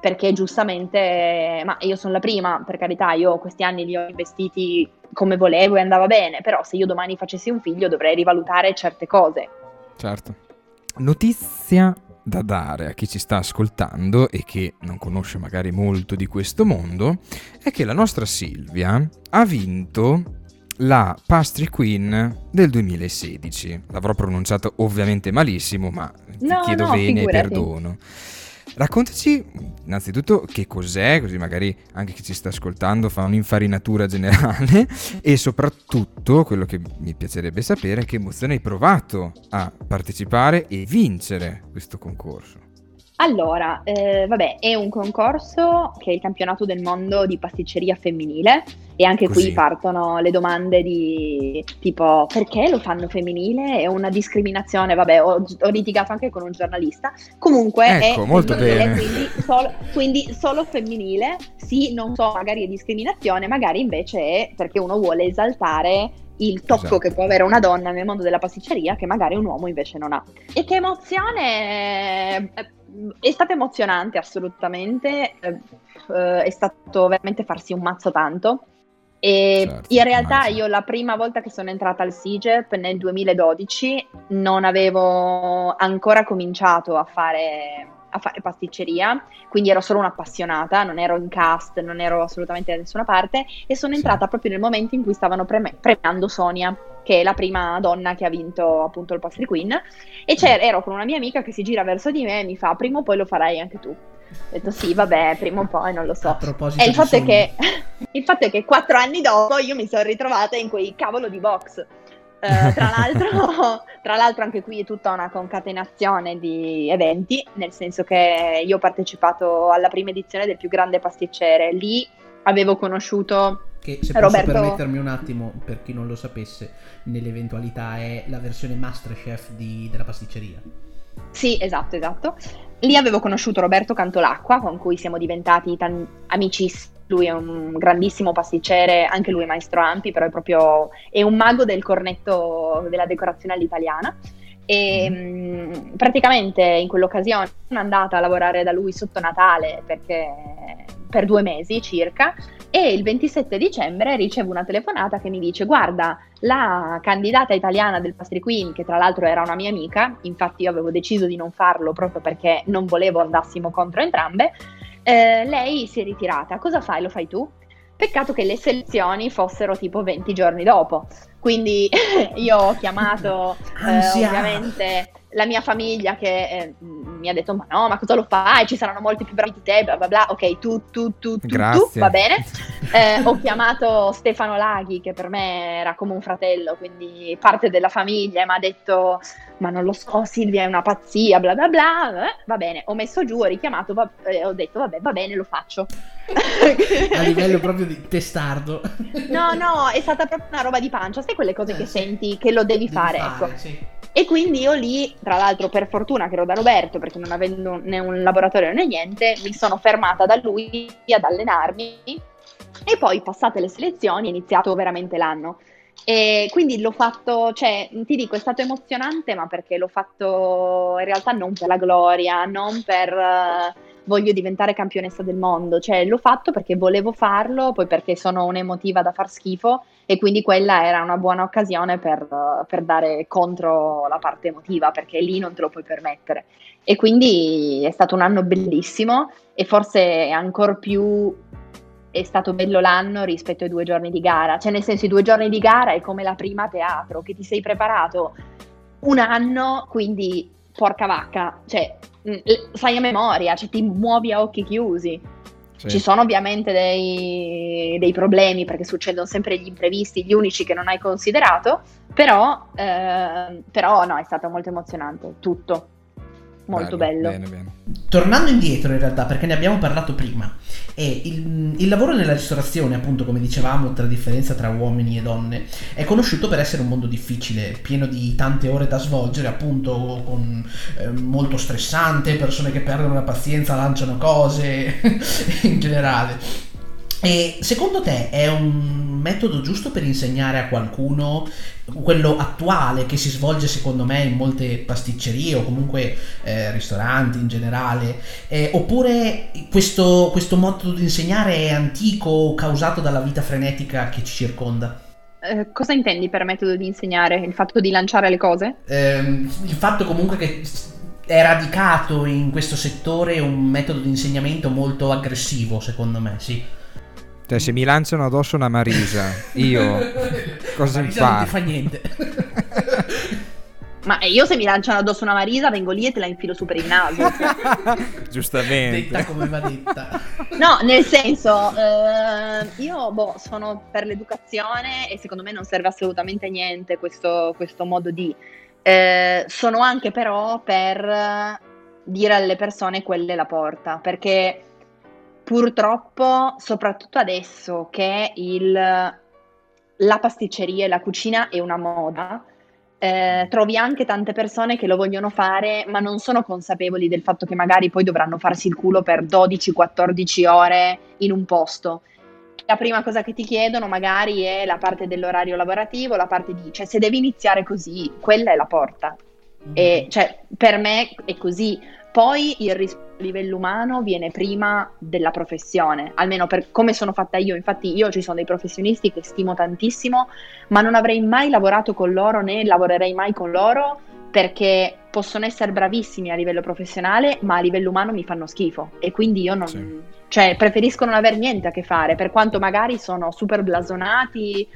Perché giustamente, ma io sono la prima, per carità, io questi anni li ho investiti come volevo e andava bene, però se io domani facessi un figlio dovrei rivalutare certe cose. Certo. Notizia da dare a chi ci sta ascoltando e che non conosce magari molto di questo mondo è che la nostra Silvia ha vinto la Pastry Queen del 2016. L'avrò pronunciato ovviamente malissimo, ma ti no, chiedo no, bene figurati. perdono. Raccontaci innanzitutto che cos'è, così magari anche chi ci sta ascoltando fa un'infarinatura generale e soprattutto quello che mi piacerebbe sapere è che emozione hai provato a partecipare e vincere questo concorso. Allora, eh, vabbè, è un concorso che è il campionato del mondo di pasticceria femminile e anche Così. qui partono le domande di tipo perché lo fanno femminile? È una discriminazione, vabbè, ho, ho litigato anche con un giornalista. Comunque Ecco, è molto bene. Quindi solo, quindi solo femminile, sì, non so, magari è discriminazione, magari invece è perché uno vuole esaltare il tocco Esatto. che può avere una donna nel mondo della pasticceria che magari un uomo invece non ha. E che emozione! È stato emozionante assolutamente, eh, eh, è stato veramente farsi un mazzo tanto. E Certo, in realtà immagino. io la prima volta che sono entrata al SIGEP nel 2012 non avevo ancora cominciato a fare, a fare pasticceria, quindi ero solo un'appassionata, non ero in cast, non ero assolutamente da nessuna parte e sono Sì. entrata proprio nel momento in cui stavano preme- premiando Sonia, che è la prima donna che ha vinto appunto il Pastry Queen e c'era- ero con una mia amica che si gira verso di me e mi fa prima o poi lo farai anche tu. Ho detto sì, vabbè, prima o poi non lo A so. proposito E il fatto, che, il fatto è che quattro anni dopo io mi sono ritrovata in quei cavolo di box. Eh, tra, l'altro, tra l'altro anche qui è tutta una concatenazione di eventi, nel senso che io ho partecipato alla prima edizione del più grande pasticcere. Lì avevo conosciuto che se posso Roberto- permettermi un attimo, per chi non lo sapesse, nell'eventualità è la versione Masterchef di- della pasticceria. Sì, esatto, esatto. Lì avevo conosciuto Roberto Cantolacqua, con cui siamo diventati tan- amicissimi. Lui è un grandissimo pasticcere, anche lui è maestro Ampi, però è proprio è un mago del cornetto della decorazione all'italiana. E mh, praticamente in quell'occasione sono andata a lavorare da lui sotto Natale perché per due mesi circa e il 27 dicembre ricevo una telefonata che mi dice guarda la candidata italiana del Pastry Queen che tra l'altro era una mia amica infatti io avevo deciso di non farlo proprio perché non volevo andassimo contro entrambe eh, lei si è ritirata. Cosa fai? Lo fai tu? Peccato che le selezioni fossero tipo 20 giorni dopo quindi io ho chiamato eh, ovviamente la mia famiglia che eh, mi ha detto ma no ma cosa lo fai? Ci saranno molti più bravi di te bla bla bla. Ok tu tu tu tu, tu va bene. Eh, ho chiamato Stefano Laghi che per me era come un fratello quindi parte della famiglia e mi ha detto ma non lo so Silvia è una pazzia bla bla bla Eh, va bene. Ho messo giù ho richiamato va- eh, ho detto vabbè va bene lo faccio. A livello proprio di testardo. no no è stata proprio una roba di pancia. Sai quelle cose Eh, che sì. senti che lo devi, Devi fare, ecco. sì. E quindi io lì, tra l'altro per fortuna che ero da Roberto, perché non avendo né un laboratorio né niente, mi sono fermata da lui ad allenarmi. E poi passate le selezioni è iniziato veramente l'anno. E quindi l'ho fatto, cioè ti dico è stato emozionante ma perché l'ho fatto in realtà non per la gloria, non per eh, voglio diventare campionessa del mondo, cioè l'ho fatto perché volevo farlo, poi perché sono un'emotiva da far schifo e quindi quella era una buona occasione per, per dare contro la parte emotiva perché lì non te lo puoi permettere. E quindi è stato un anno bellissimo e forse ancora più è stato bello l'anno rispetto ai due giorni di gara. Cioè nel senso i due giorni di gara è come la prima teatro che ti sei preparato un anno quindi porca vacca. Cioè mh, sai a memoria cioè ti muovi a occhi chiusi Sì. ci sono ovviamente dei, dei problemi perché succedono sempre gli imprevisti, gli unici che non hai considerato, però, eh, però no, è stato molto emozionante, tutto. Molto bello. Bene, bene. Tornando indietro in realtà, perché ne abbiamo parlato prima, e il, il, lavoro nella ristorazione, appunto, come dicevamo, tra differenza tra uomini e donne, è conosciuto per essere un mondo difficile, pieno di tante ore da svolgere, appunto, con, eh, molto stressante, persone che perdono la pazienza, lanciano cose, in generale. E secondo te è un metodo giusto per insegnare a qualcuno quello attuale che si svolge secondo me in molte pasticcerie o comunque eh, ristoranti in generale? Eh, oppure questo, questo modo di insegnare è antico, causato dalla vita frenetica che ci circonda? Eh, cosa intendi per metodo di insegnare? Il fatto di lanciare le cose? Eh, il fatto comunque che è radicato in questo settore un metodo di insegnamento molto aggressivo, secondo me, sì. Cioè, se mi lanciano addosso una Marisa, io cosa Marisa imparo? non ti fa niente. Ma io se mi lanciano addosso una Marisa vengo lì e te la infilo su per il naso. Giustamente. detta come va detta. No, nel senso, eh, io boh, sono per l'educazione e secondo me non serve assolutamente a niente questo, questo modo di... Eh, sono anche però per dire alle persone quella è la porta, perché purtroppo, soprattutto adesso che il, la pasticceria e la cucina è una moda, eh, trovi anche tante persone che lo vogliono fare, ma non sono consapevoli del fatto che magari poi dovranno farsi il culo per 12-14 ore in un posto. La prima cosa che ti chiedono magari è la parte dell'orario lavorativo, la parte di, cioè se devi iniziare così, quella è la porta. E, cioè, per me è così. Poi il rispetto livello umano viene prima della professione, almeno per come sono fatta io. Infatti, io ci sono dei professionisti che stimo tantissimo, ma non avrei mai lavorato con loro né lavorerei mai con loro perché possono essere bravissimi a livello professionale, ma a livello umano mi fanno schifo. E quindi io non. Sì. Cioè, preferisco non avere niente a che fare, per quanto magari sono super blasonati.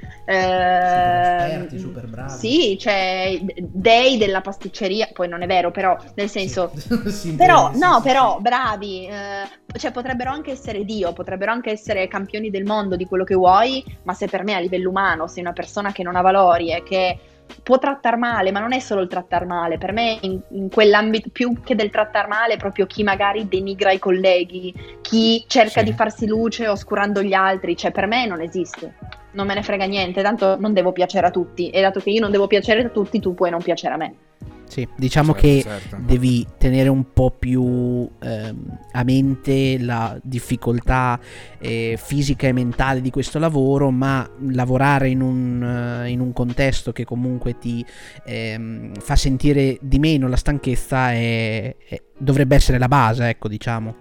Super Eh, esperti, super bravi. sì, cioè, dei della pasticceria, poi non è vero, però nel senso. Sì, Però, sì, no, però, bravi, eh, cioè potrebbero anche essere Dio, potrebbero anche essere campioni del mondo di quello che vuoi, ma se per me a livello umano sei una persona che non ha valori e che può trattare male, ma non è solo il trattare male, per me in, in quell'ambito più che del trattare male è proprio chi magari denigra i colleghi, chi cerca Sì. di farsi luce oscurando gli altri, cioè per me non esiste. Non me ne frega niente, tanto non devo piacere a tutti e dato che io non devo piacere a tutti, tu puoi non piacere a me. Sì, diciamo Certo, che certo. devi tenere un po' più ehm, a mente la difficoltà eh, fisica e mentale di questo lavoro, ma lavorare in un, eh, in un contesto che comunque ti ehm, fa sentire di meno la stanchezza è- è- dovrebbe essere la base, ecco, diciamo.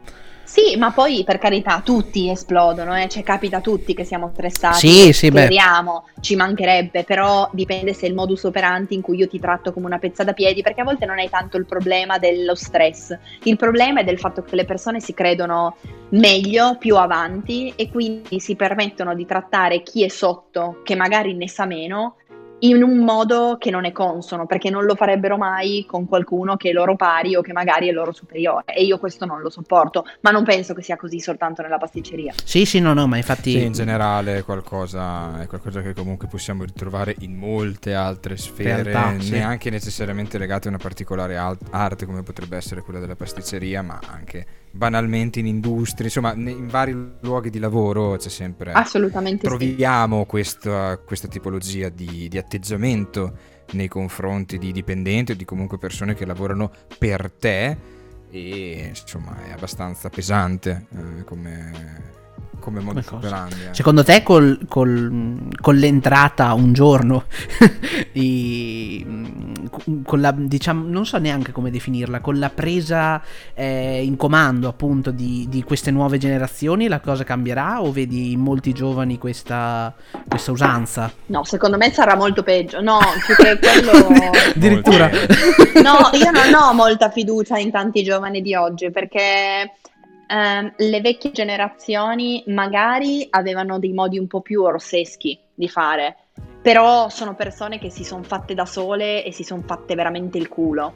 Sì, ma poi per carità tutti esplodono, eh? cioè capita a tutti che siamo stressati, Sì, sì, speriamo, ci mancherebbe, però dipende se è il modus operandi in cui io ti tratto come una pezza da piedi, perché a volte non hai tanto il problema dello stress, il problema è del fatto che le persone si credono meglio, più avanti e quindi si permettono di trattare chi è sotto, che magari ne sa meno, in un modo che non è consono, perché non lo farebbero mai con qualcuno che è loro pari o che magari è loro superiore. E io questo non lo sopporto, ma non penso che sia così soltanto nella pasticceria. Sì, sì, no, no, ma infatti... Sì, in generale è qualcosa, è qualcosa che comunque possiamo ritrovare in molte altre sfere, Realtà, sì. neanche necessariamente legate a una particolare arte come potrebbe essere quella della pasticceria, ma anche banalmente in industrie, insomma in vari luoghi di lavoro c'è sempre... Assolutamente sì. troviamo questa, questa tipologia di, di atteggiamento nei confronti di dipendenti o di comunque persone che lavorano per te e insomma è abbastanza pesante eh, come, come cosa. operandi. eh. Secondo te col- col- con l'entrata un giorno di- con la diciamo non so neanche come definirla con la presa eh, in comando appunto di, di queste nuove generazioni la cosa cambierà o vedi in molti giovani questa, questa usanza No, secondo me sarà molto peggio. No, più che quello... addirittura. No, io non ho molta fiducia in tanti giovani di oggi perché ehm, le vecchie generazioni magari avevano dei modi un po' più orseschi di fare, però sono persone che si sono fatte da sole e si sono fatte veramente il culo.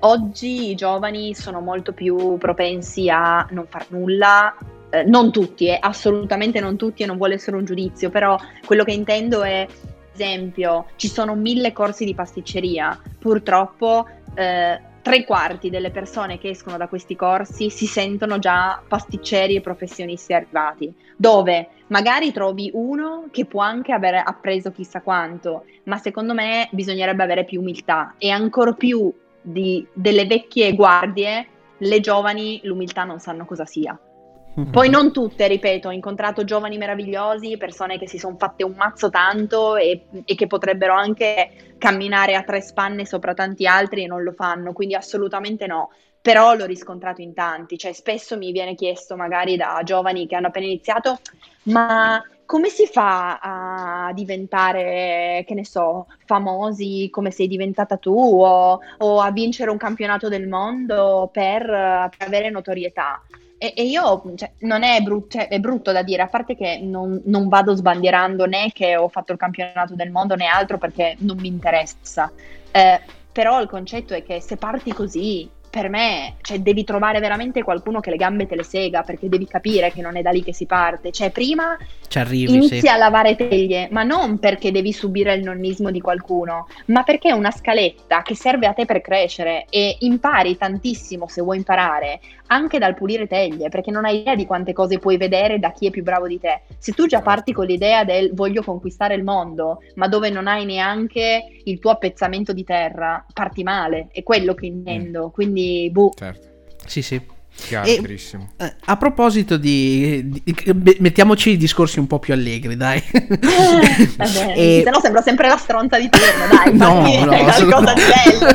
Oggi i giovani sono molto più propensi a non far nulla, eh, non tutti, eh, assolutamente non tutti e non vuole essere un giudizio, però quello che intendo è, ad esempio, ci sono mille corsi di pasticceria, purtroppo eh, tre quarti delle persone che escono da questi corsi si sentono già pasticceri e professionisti arrivati, dove magari trovi uno che può anche aver appreso chissà quanto, ma secondo me bisognerebbe avere più umiltà e ancora più di, delle vecchie guardie, le giovani l'umiltà non sanno cosa sia. Poi non tutte, ripeto, ho incontrato giovani meravigliosi, persone che si sono fatte un mazzo tanto e, e, che potrebbero anche camminare a tre spanne sopra tanti altri e non lo fanno, quindi assolutamente no. Però l'ho riscontrato in tanti, cioè spesso mi viene chiesto magari da giovani che hanno appena iniziato, ma come si fa a diventare, che ne so, famosi come sei diventata tu o, o a vincere un campionato del mondo per, per avere notorietà? E, e io, cioè, non è, brut- cioè, è, brutto da dire, a parte che non, non, vado sbandierando né che ho fatto il campionato del mondo né altro perché non mi interessa. Eh, però il concetto è che se parti così per me, cioè, devi trovare veramente qualcuno che le gambe te le sega, perché devi capire che non è da lì che si parte. Cioè, prima Ci arrivi, inizi sì. a lavare teglie, ma non perché devi subire il nonnismo di qualcuno, ma perché è una scaletta che serve a te per crescere e impari tantissimo se vuoi imparare, anche dal pulire teglie, perché non hai idea di quante cose puoi vedere da chi è più bravo di te. Se tu già parti con l'idea del voglio conquistare il mondo, ma dove non hai neanche il tuo appezzamento di terra, parti male, è quello che intendo. Quindi, boh. Certo, Sì, sì. chiaro, E- chiarissimo. Eh, a proposito di, di- mettiamoci i discorsi un po' più allegri, dai. Vabbè, E- se no sembro sempre la stronza di turno, dai, No, no, qualcosa di bello.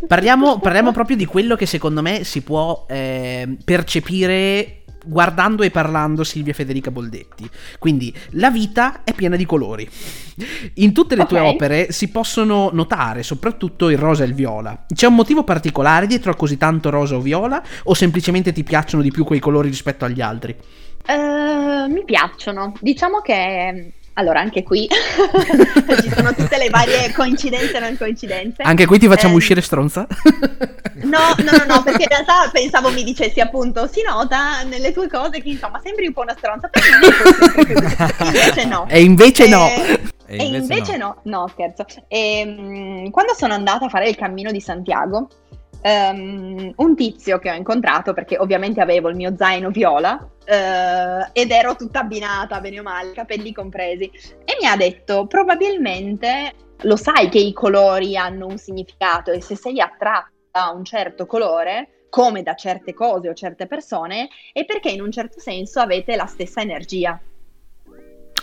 parliamo, parliamo proprio di quello che secondo me si può eh, percepire guardando e parlando Silvia Federica Boldetti. Quindi la vita è piena di colori. In tutte le tue Ok. opere si possono notare soprattutto il rosa e il viola. C'è un motivo particolare dietro a così tanto rosa o viola o semplicemente ti piacciono di più quei colori rispetto agli altri? Eh, mi piacciono. Diciamo che allora anche qui ci sono tutte le varie coincidenze e non coincidenze. Anche qui ti facciamo Eh, uscire stronza? No, no, no, no, perché in realtà pensavo mi dicessi appunto, si nota nelle tue cose che insomma sembri un po' una stronza, però. Invece no. E invece no. Eh, E E invece invece, no. no, scherzo. Ehm, quando sono andata a fare il cammino di Santiago, ehm, un tizio che ho incontrato, perché ovviamente avevo il mio zaino viola eh, ed ero tutta abbinata, bene o male, capelli compresi, e mi ha detto probabilmente lo sai che i colori hanno un significato e se sei attratta a un certo colore, come da certe cose o certe persone, è perché in un certo senso avete la stessa energia.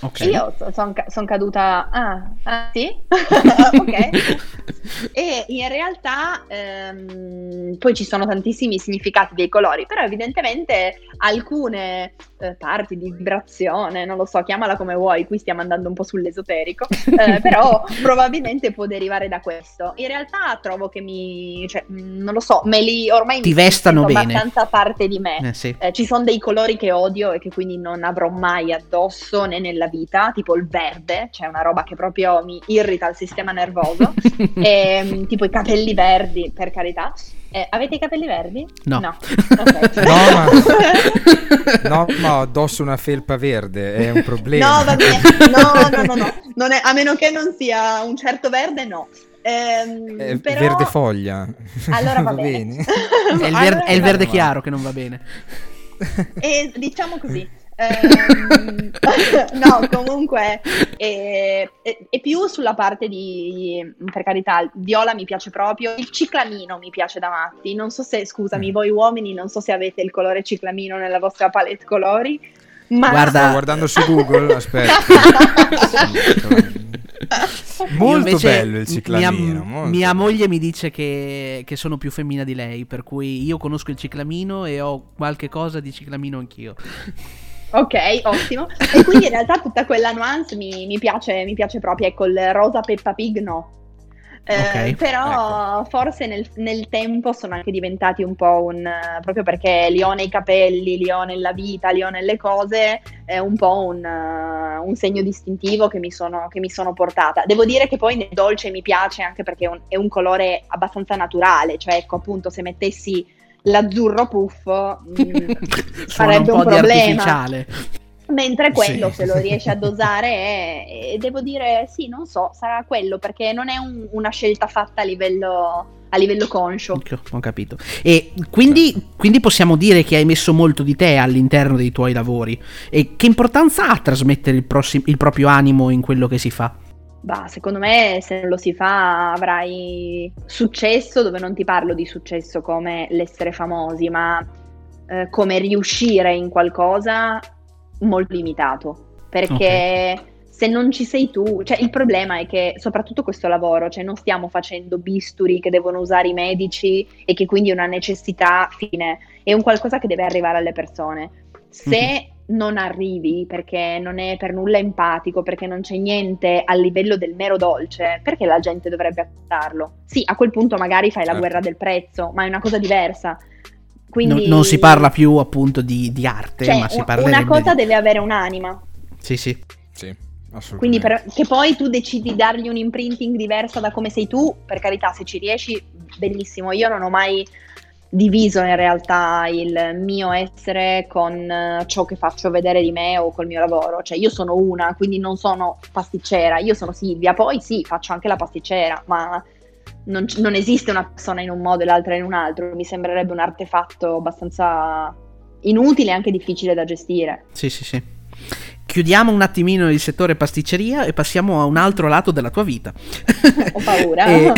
Ok. E Io sono caduta. Ah, ah, sì? ok. E in realtà ehm, poi ci sono tantissimi significati dei colori, però evidentemente alcune eh, parti di vibrazione, non lo so, chiamala come vuoi, qui stiamo andando un po' sull'esoterico, eh, però probabilmente può derivare da questo. In realtà trovo che mi, cioè, mh, non lo so, me li ormai Ti mi vestano bene. abbastanza parte di me. Eh, sì. Eh, ci sono dei colori che odio e che quindi non avrò mai addosso né nella vita, tipo il verde, cioè una roba che proprio mi irrita il sistema nervoso, Ehm, tipo i capelli verdi, per carità. Eh, avete i capelli verdi? No. No, Ok. No, ma- No, ma addosso una felpa verde, è un problema. No, va bene. No, no, no, no. Non è- a meno che non sia un certo verde, no. Ehm, È però- verde foglia. Allora va, bene. È il, ver- Allora è il va verde bene. chiaro che non va bene. E diciamo così. Ehm, no, comunque è, è- è più sulla parte di, per carità, il viola mi piace proprio, il ciclamino mi piace da matti. Non so se, scusami, Mm. voi uomini, non so se avete il colore ciclamino nella vostra palette colori, ma Guarda- Sto guardando su Google, aspetta. Molto invece, bello il ciclamino. Mia, molto mia bello. moglie mi dice che, che sono più femmina di lei, per cui io conosco il ciclamino e ho qualche cosa di ciclamino anch'io. Ok, ottimo. E quindi in realtà tutta quella nuance mi, mi piace, mi piace proprio. Ecco, il rosa Peppa Pig no. Eh, Ok, però forse nel, nel tempo sono anche diventati un po' un proprio perché li ho nei capelli, li ho nella vita, li ho nelle cose, è un po' un, un segno distintivo che mi, sono, che mi sono portata. Devo dire che poi nel dolce mi piace anche perché è un, è un colore abbastanza naturale, cioè ecco appunto se mettessi l'azzurro puffo mm, un sarebbe po' un di problema. artificiale. Mentre quello, Sì. se lo riesci a dosare, è- è- devo dire sì, non so, sarà quello perché non è un- una scelta fatta a livello a livello conscio. Ho capito. E quindi, quindi possiamo dire che hai messo molto di te all'interno dei tuoi lavori. E che importanza ha trasmettere il, prossi- il proprio animo in quello che si fa? Bah, secondo me se non lo si fa avrai successo, dove non ti parlo di successo come l'essere famosi, ma eh, come riuscire in qualcosa molto limitato. Perché se non ci sei tu, cioè il problema è che soprattutto questo lavoro, cioè non stiamo facendo bisturi che devono usare i medici e che quindi è una necessità fine, è un qualcosa che deve arrivare alle persone. Se non arrivi perché non è per nulla empatico, perché non c'è niente a livello del mero dolce, perché la gente dovrebbe accettarlo? Sì, a quel punto magari fai la Certo. guerra del prezzo, ma è una cosa diversa. Quindi, Non, non si parla più appunto di, di arte, cioè, ma si parla una di- cosa deve avere un'anima. Sì, sì. Sì, assolutamente. Quindi per- che poi tu decidi di dargli un imprinting diversa da come sei tu, per carità, se ci riesci, bellissimo. Io non ho mai diviso in realtà il mio essere con eh, ciò che faccio vedere di me o col mio lavoro. Cioè io sono una, quindi non sono pasticcera, io sono Silvia, poi sì, faccio anche la pasticcera, ma non, non esiste una persona in un modo e l'altra in un altro. Mi sembrerebbe un artefatto abbastanza inutile e anche difficile da gestire. Sì, sì, sì. Chiudiamo un attimino il settore pasticceria e passiamo a un altro lato della tua vita. Ho paura. E-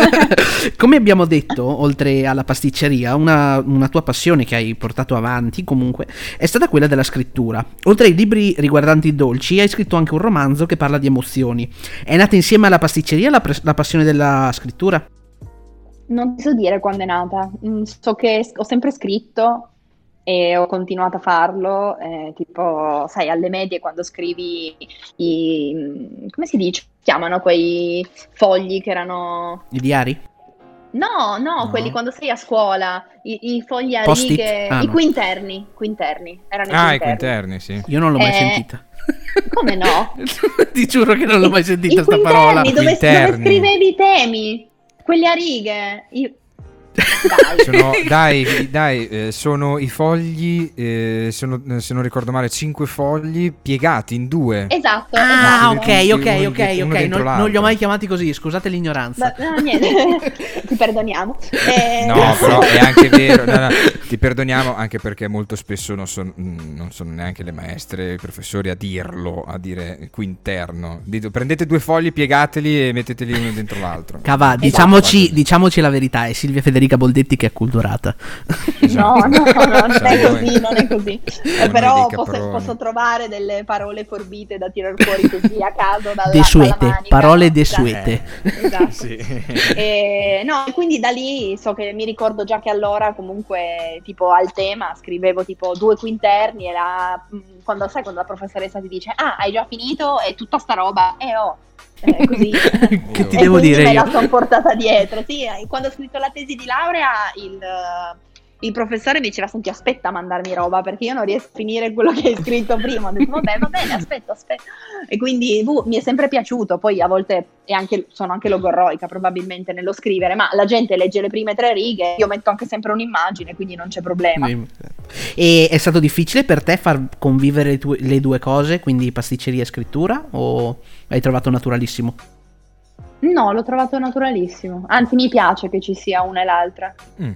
Come abbiamo detto, oltre alla pasticceria, una, una tua passione che hai portato avanti comunque è stata quella della scrittura. Oltre ai libri riguardanti i dolci, hai scritto anche un romanzo che parla di emozioni. È nata insieme alla pasticceria la, pres- la passione della scrittura? Non ti so dire quando è nata, Mm, so che ho sempre scritto e ho continuato a farlo, eh, tipo, sai, alle medie quando scrivi i, come si dice? Chiamano quei fogli che erano... I diari? No, no, No. quelli quando sei a scuola, i, i fogli a Post-it? righe, Ah, i no. quinterni, quinterni, erano Ah, i i quinterni. quinterni, sì. Io non l'ho mai Eh, sentita. come no? Ti giuro che non l'ho mai sentita I sta quinterni, parola. Dove, dove Quinterni. scrivevi i temi, quelli a righe. Io- Dai. Sono, dai, dai, eh, sono i fogli, eh, sono, eh, se non ricordo male, cinque fogli piegati in due. Esatto. Ah, esatto. ok, ok, ok, ok. Non, non li ho mai chiamati così, scusate l'ignoranza. Ma- no, niente, ti perdoniamo. Eh, No, però è anche vero, no, no, ti perdoniamo anche perché molto spesso non sono, mm, non sono neanche le maestre, i professori a dirlo, a dire quinterno. Dite, prendete due fogli, piegateli e metteteli uno dentro l'altro. Cava, Esatto. diciamoci, diciamoci la verità, è Silvia Federica Boldetti che è acculturata. No, no, no, non è così, non è così. Eh, però posso, posso trovare delle parole forbite da tirar fuori così a caso dalla, Desuete, dalla manica. parole desuete. Esatto. Sì. E, no, quindi da lì so che mi ricordo già che allora comunque tipo al tema scrivevo tipo due quinterni e la, mh, quando sai quando la professoressa ti dice ah hai già finito e tutta sta roba e ho eh, così che ti E devo dire me io? la sono portata dietro. Sì, eh, quando ho scritto la tesi di laurea, il, il professore mi diceva: Senti, aspetta a mandarmi roba perché io non riesco a finire quello che hai scritto prima. Ho detto: Vabbè, va bene, aspetta, aspetta. E quindi boh, mi è sempre piaciuto. Poi a volte è anche- sono anche logorroica, probabilmente nello scrivere, ma la gente legge le prime tre righe. Io metto anche sempre un'immagine, quindi non c'è problema. E è stato difficile per te far convivere le, tue- le due cose, quindi pasticceria e scrittura, o hai trovato naturalissimo? No, l'ho trovato naturalissimo. Anzi, mi piace che ci sia una e l'altra. Mm,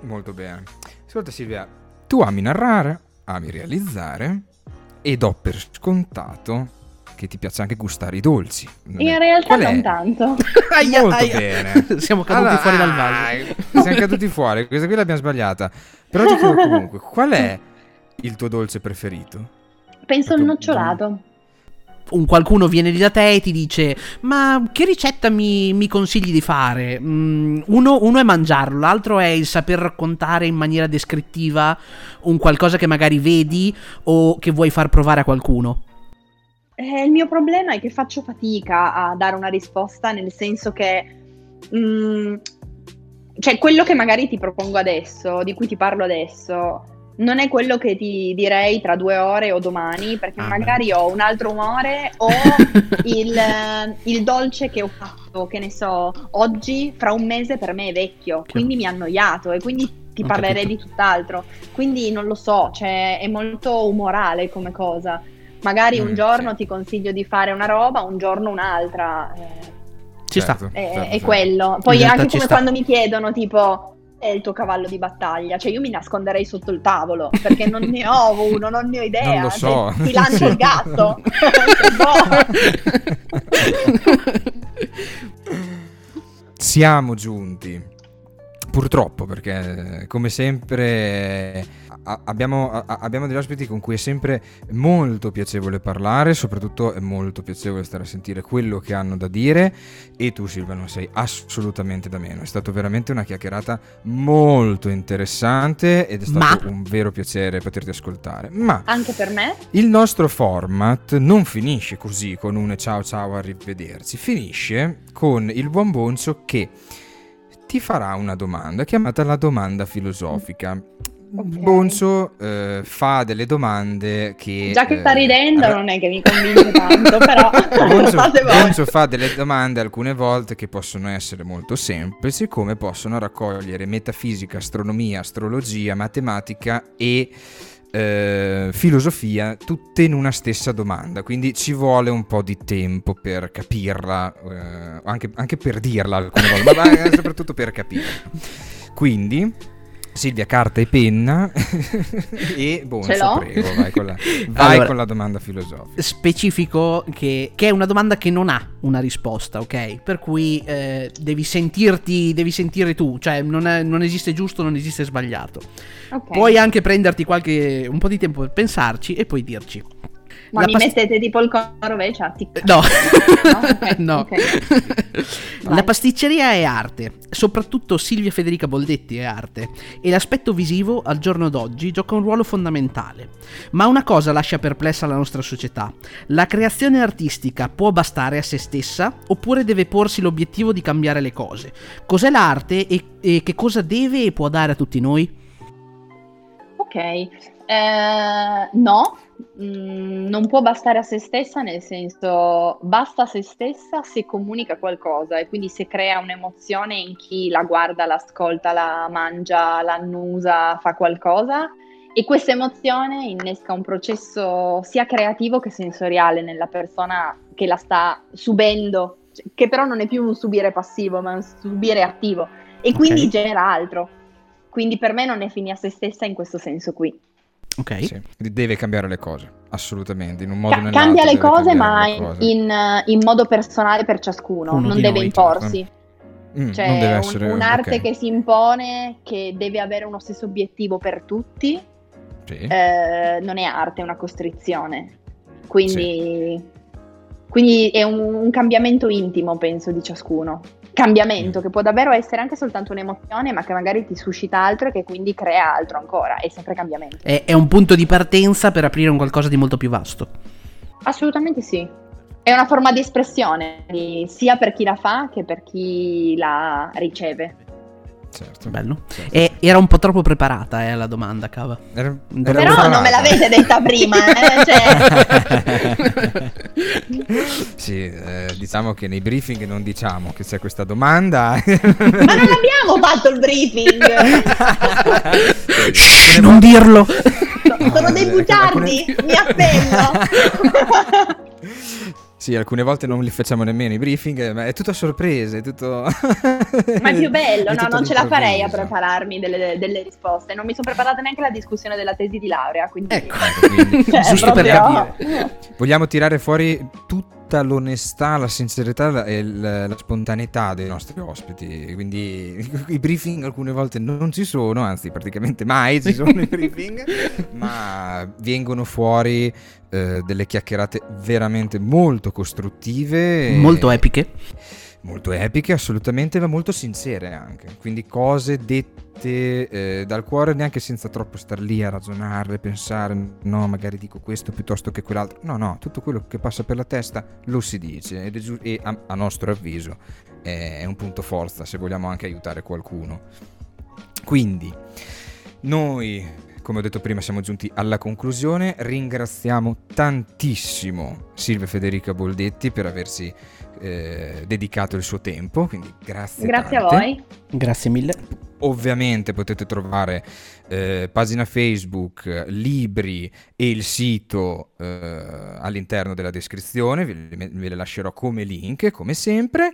molto bene. Ascolta Silvia, tu ami narrare, ami realizzare e do per scontato che ti piace anche gustare i dolci. Non In è- realtà non tanto. Aia, Molto aia. bene. Siamo caduti Allora, fuori dal vaso. Siamo caduti fuori, questa qui l'abbiamo sbagliata. Però ti chiedo comunque, qual è il tuo dolce preferito? Penso il nocciolato. Un qualcuno viene lì da te e ti dice: Ma che ricetta mi, mi consigli di fare? Mm, uno, uno è mangiarlo, l'altro è il saper raccontare in maniera descrittiva un qualcosa che magari vedi o che vuoi far provare a qualcuno. Eh, il mio problema è che faccio fatica a dare una risposta, nel senso che, mm, cioè, quello che magari ti propongo adesso, di cui ti parlo adesso, non è quello che ti direi tra due ore o domani, perché Ah, magari beh. ho un altro umore o il, eh, il dolce che ho fatto, che ne so, oggi, fra un mese per me è vecchio, quindi mi ha annoiato e quindi ti Ho parlerei capito. di tutt'altro. Quindi non lo so, cioè, è molto umorale come cosa. Magari un Mm, giorno sì. ti consiglio di fare una roba, un giorno un'altra. eh. Ci Certo, È, certo, è certo. quello. Poi anche come sta. quando mi chiedono, tipo, è il tuo cavallo di battaglia? Cioè io mi nasconderei sotto il tavolo, perché non ne ho uno, non ne ho idea. Non lo so. Cioè, ti lancio il gatto. Siamo giunti. Purtroppo, perché come sempre a- abbiamo, a- abbiamo degli ospiti con cui è sempre molto piacevole parlare, soprattutto è molto piacevole stare a sentire quello che hanno da dire e tu Silvia non sei assolutamente da meno, è stata veramente una chiacchierata molto interessante ed è stato Ma- un vero piacere poterti ascoltare. Ma Anche per me? il nostro format non finisce così con un ciao ciao arrivederci, finisce con il buon Bonzo che ti farà una domanda chiamata la domanda filosofica. Ok. Bonzo eh, fa delle domande che... Già che sta eh, ridendo ra- non è che mi convince tanto, però Bonzo. Bonzo fa delle domande alcune volte che possono essere molto semplici, come possono raccogliere metafisica, astronomia, astrologia, matematica e eh, filosofia, tutte in una stessa domanda. Quindi ci vuole un po' di tempo per capirla, eh, anche, anche per dirla alcune volte, ma ma soprattutto per capirla. Quindi. Silvia, carta e penna e Bonzo, Ce l'ho? prego, vai con la, vai Allora, con la domanda filosofica. specifico che, che è una domanda che non ha una risposta, ok? Per cui eh, devi sentirti, devi sentire tu, cioè non, è- non esiste giusto, non esiste sbagliato. Ok. Puoi anche prenderti qualche, un po' di tempo per pensarci e poi dirci. Ma la mi past- mettete tipo il cono rovescia? tic- No, ok, no. ok. La pasticceria è arte, soprattutto Silvia Federica Boldetti è arte e l'aspetto visivo al giorno d'oggi gioca un ruolo fondamentale. Ma una cosa lascia perplessa la nostra società. La creazione artistica può bastare a se stessa oppure deve porsi l'obiettivo di cambiare le cose? Cos'è l'arte e, e che cosa deve e può dare a tutti noi? Ok, eh, no, Mm, non può bastare a se stessa, nel senso basta a se stessa se comunica qualcosa e quindi se crea un'emozione in chi la guarda, l'ascolta, la mangia, la annusa, fa qualcosa e questa emozione innesca un processo sia creativo che sensoriale nella persona che la sta subendo, cioè, che però non è più un subire passivo, ma un subire attivo e quindi genera altro. Quindi per me non è fine a se stessa in questo senso qui. Ok. Sì, deve cambiare le cose, assolutamente, in un modo Ca- cambia le cose, ma le cose. in, eh, in modo personale per ciascuno, Uno non deve noi, imporsi. Mm, Cioè, non deve un- essere un'arte ok. che si impone, che deve avere uno stesso obiettivo per tutti, Sì. eh, non è arte, è una costrizione. Quindi, quindi è un, un cambiamento intimo, penso, di ciascuno. Cambiamento che può davvero essere anche soltanto un'emozione, ma che magari ti suscita altro e che quindi crea altro ancora. È sempre cambiamento. È, è un punto di partenza per aprire un qualcosa di molto più vasto. Assolutamente sì. È una forma di espressione, sia per chi la fa che per chi la riceve. Certo. Bello. certo. E era un po' troppo preparata eh, la domanda, Cava. Era- Però era Però preparata. non me l'avete detta prima, eh, cioè- sì, eh, diciamo che nei briefing non diciamo che c'è questa domanda. Ma non abbiamo fatto il briefing! Shh, non dirlo! Sono dei Alcune- bugiardi, mi appello! Sì, alcune volte non li facciamo nemmeno i briefing, ma è tutto a sorpresa, è tutto... Ma è più bello, è no? tutto Non ce la farei a prepararmi delle, delle risposte. Non mi sono preparata neanche alla discussione della tesi di laurea, quindi... Ecco. Quindi, Cioè, giusto per proprio- Vogliamo tirare fuori tutta l'onestà, la sincerità la- e l- la spontaneità dei nostri ospiti. Quindi i briefing alcune volte non ci sono, anzi praticamente mai ci sono i briefing, ma vengono fuori eh, delle chiacchierate veramente molto costruttive. e- Molto epiche. Molto epiche, assolutamente, ma molto sincere anche. Quindi cose dette eh, dal cuore, neanche senza troppo star lì a ragionarle, pensare, no, magari dico questo piuttosto che quell'altro. No, no, tutto quello che passa per la testa lo si dice giu- e a, a nostro avviso è, è un punto forza se vogliamo anche aiutare qualcuno. Quindi, noi, come ho detto prima, siamo giunti alla conclusione. Ringraziamo tantissimo Silvia Federica Boldetti per aversi eh, dedicato il suo tempo, quindi grazie. Grazie tante. a voi. Grazie mille. Ovviamente potete trovare eh, pagina Facebook, libri e il sito eh, all'interno della descrizione, ve le, ve le lascerò come link, come sempre.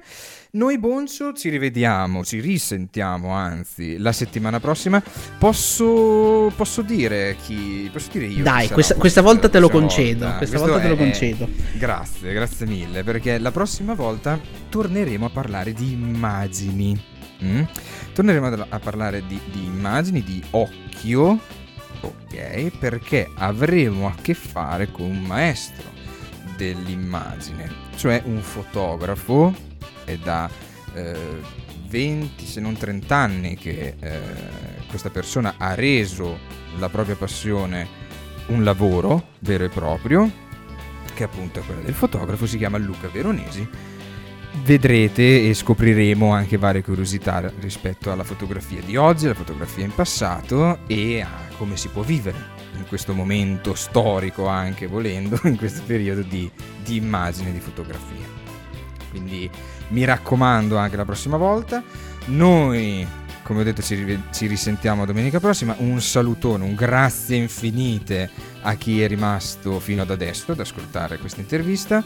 Noi Boncio ci rivediamo, ci risentiamo anzi la settimana prossima. Posso, posso dire chi... Posso dire io? Dai, questa, questa volta te lo concedo. volta? Questa Questo volta te lo concedo. Grazie, grazie mille, perché la prossima volta torneremo a parlare di immagini. Mm? Torneremo a, parlare di, di immagini, di occhio, ok? Perché avremo a che fare con un maestro dell'immagine, cioè un fotografo, è da eh, 20 se non 30 anni che eh, questa persona ha reso la propria passione un lavoro vero e proprio, che appunto è quello del fotografo, si chiama Luca Veronesi. Vedrete e scopriremo anche varie curiosità rispetto alla fotografia di oggi, alla fotografia in passato e a come si può vivere in questo momento storico anche volendo, in questo periodo di, di immagine, di fotografia. Quindi mi raccomando anche la prossima volta. Noi, come ho detto, ci, ci risentiamo domenica prossima. Un salutone, un grazie infinite a chi è rimasto fino ad adesso ad ascoltare questa intervista.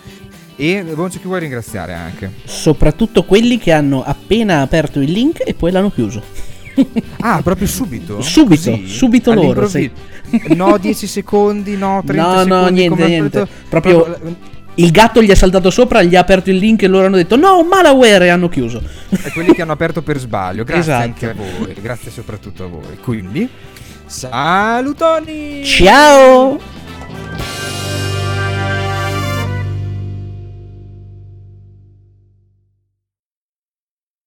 E Boncio, chi vuoi ringraziare anche? Soprattutto quelli che hanno appena aperto il link e poi l'hanno chiuso. Ah, proprio subito? Subito, Così? subito loro, All'improvviso? No, 10 secondi, no, 30 No, no, secondi. niente, come al niente. solito. Proprio- Il gatto gli è saltato sopra, gli ha aperto il link e loro hanno detto no, malware e hanno chiuso. E quelli che hanno aperto per sbaglio. Grazie Esatto. anche a voi. Grazie soprattutto a voi. Quindi, salutoni! Ciao!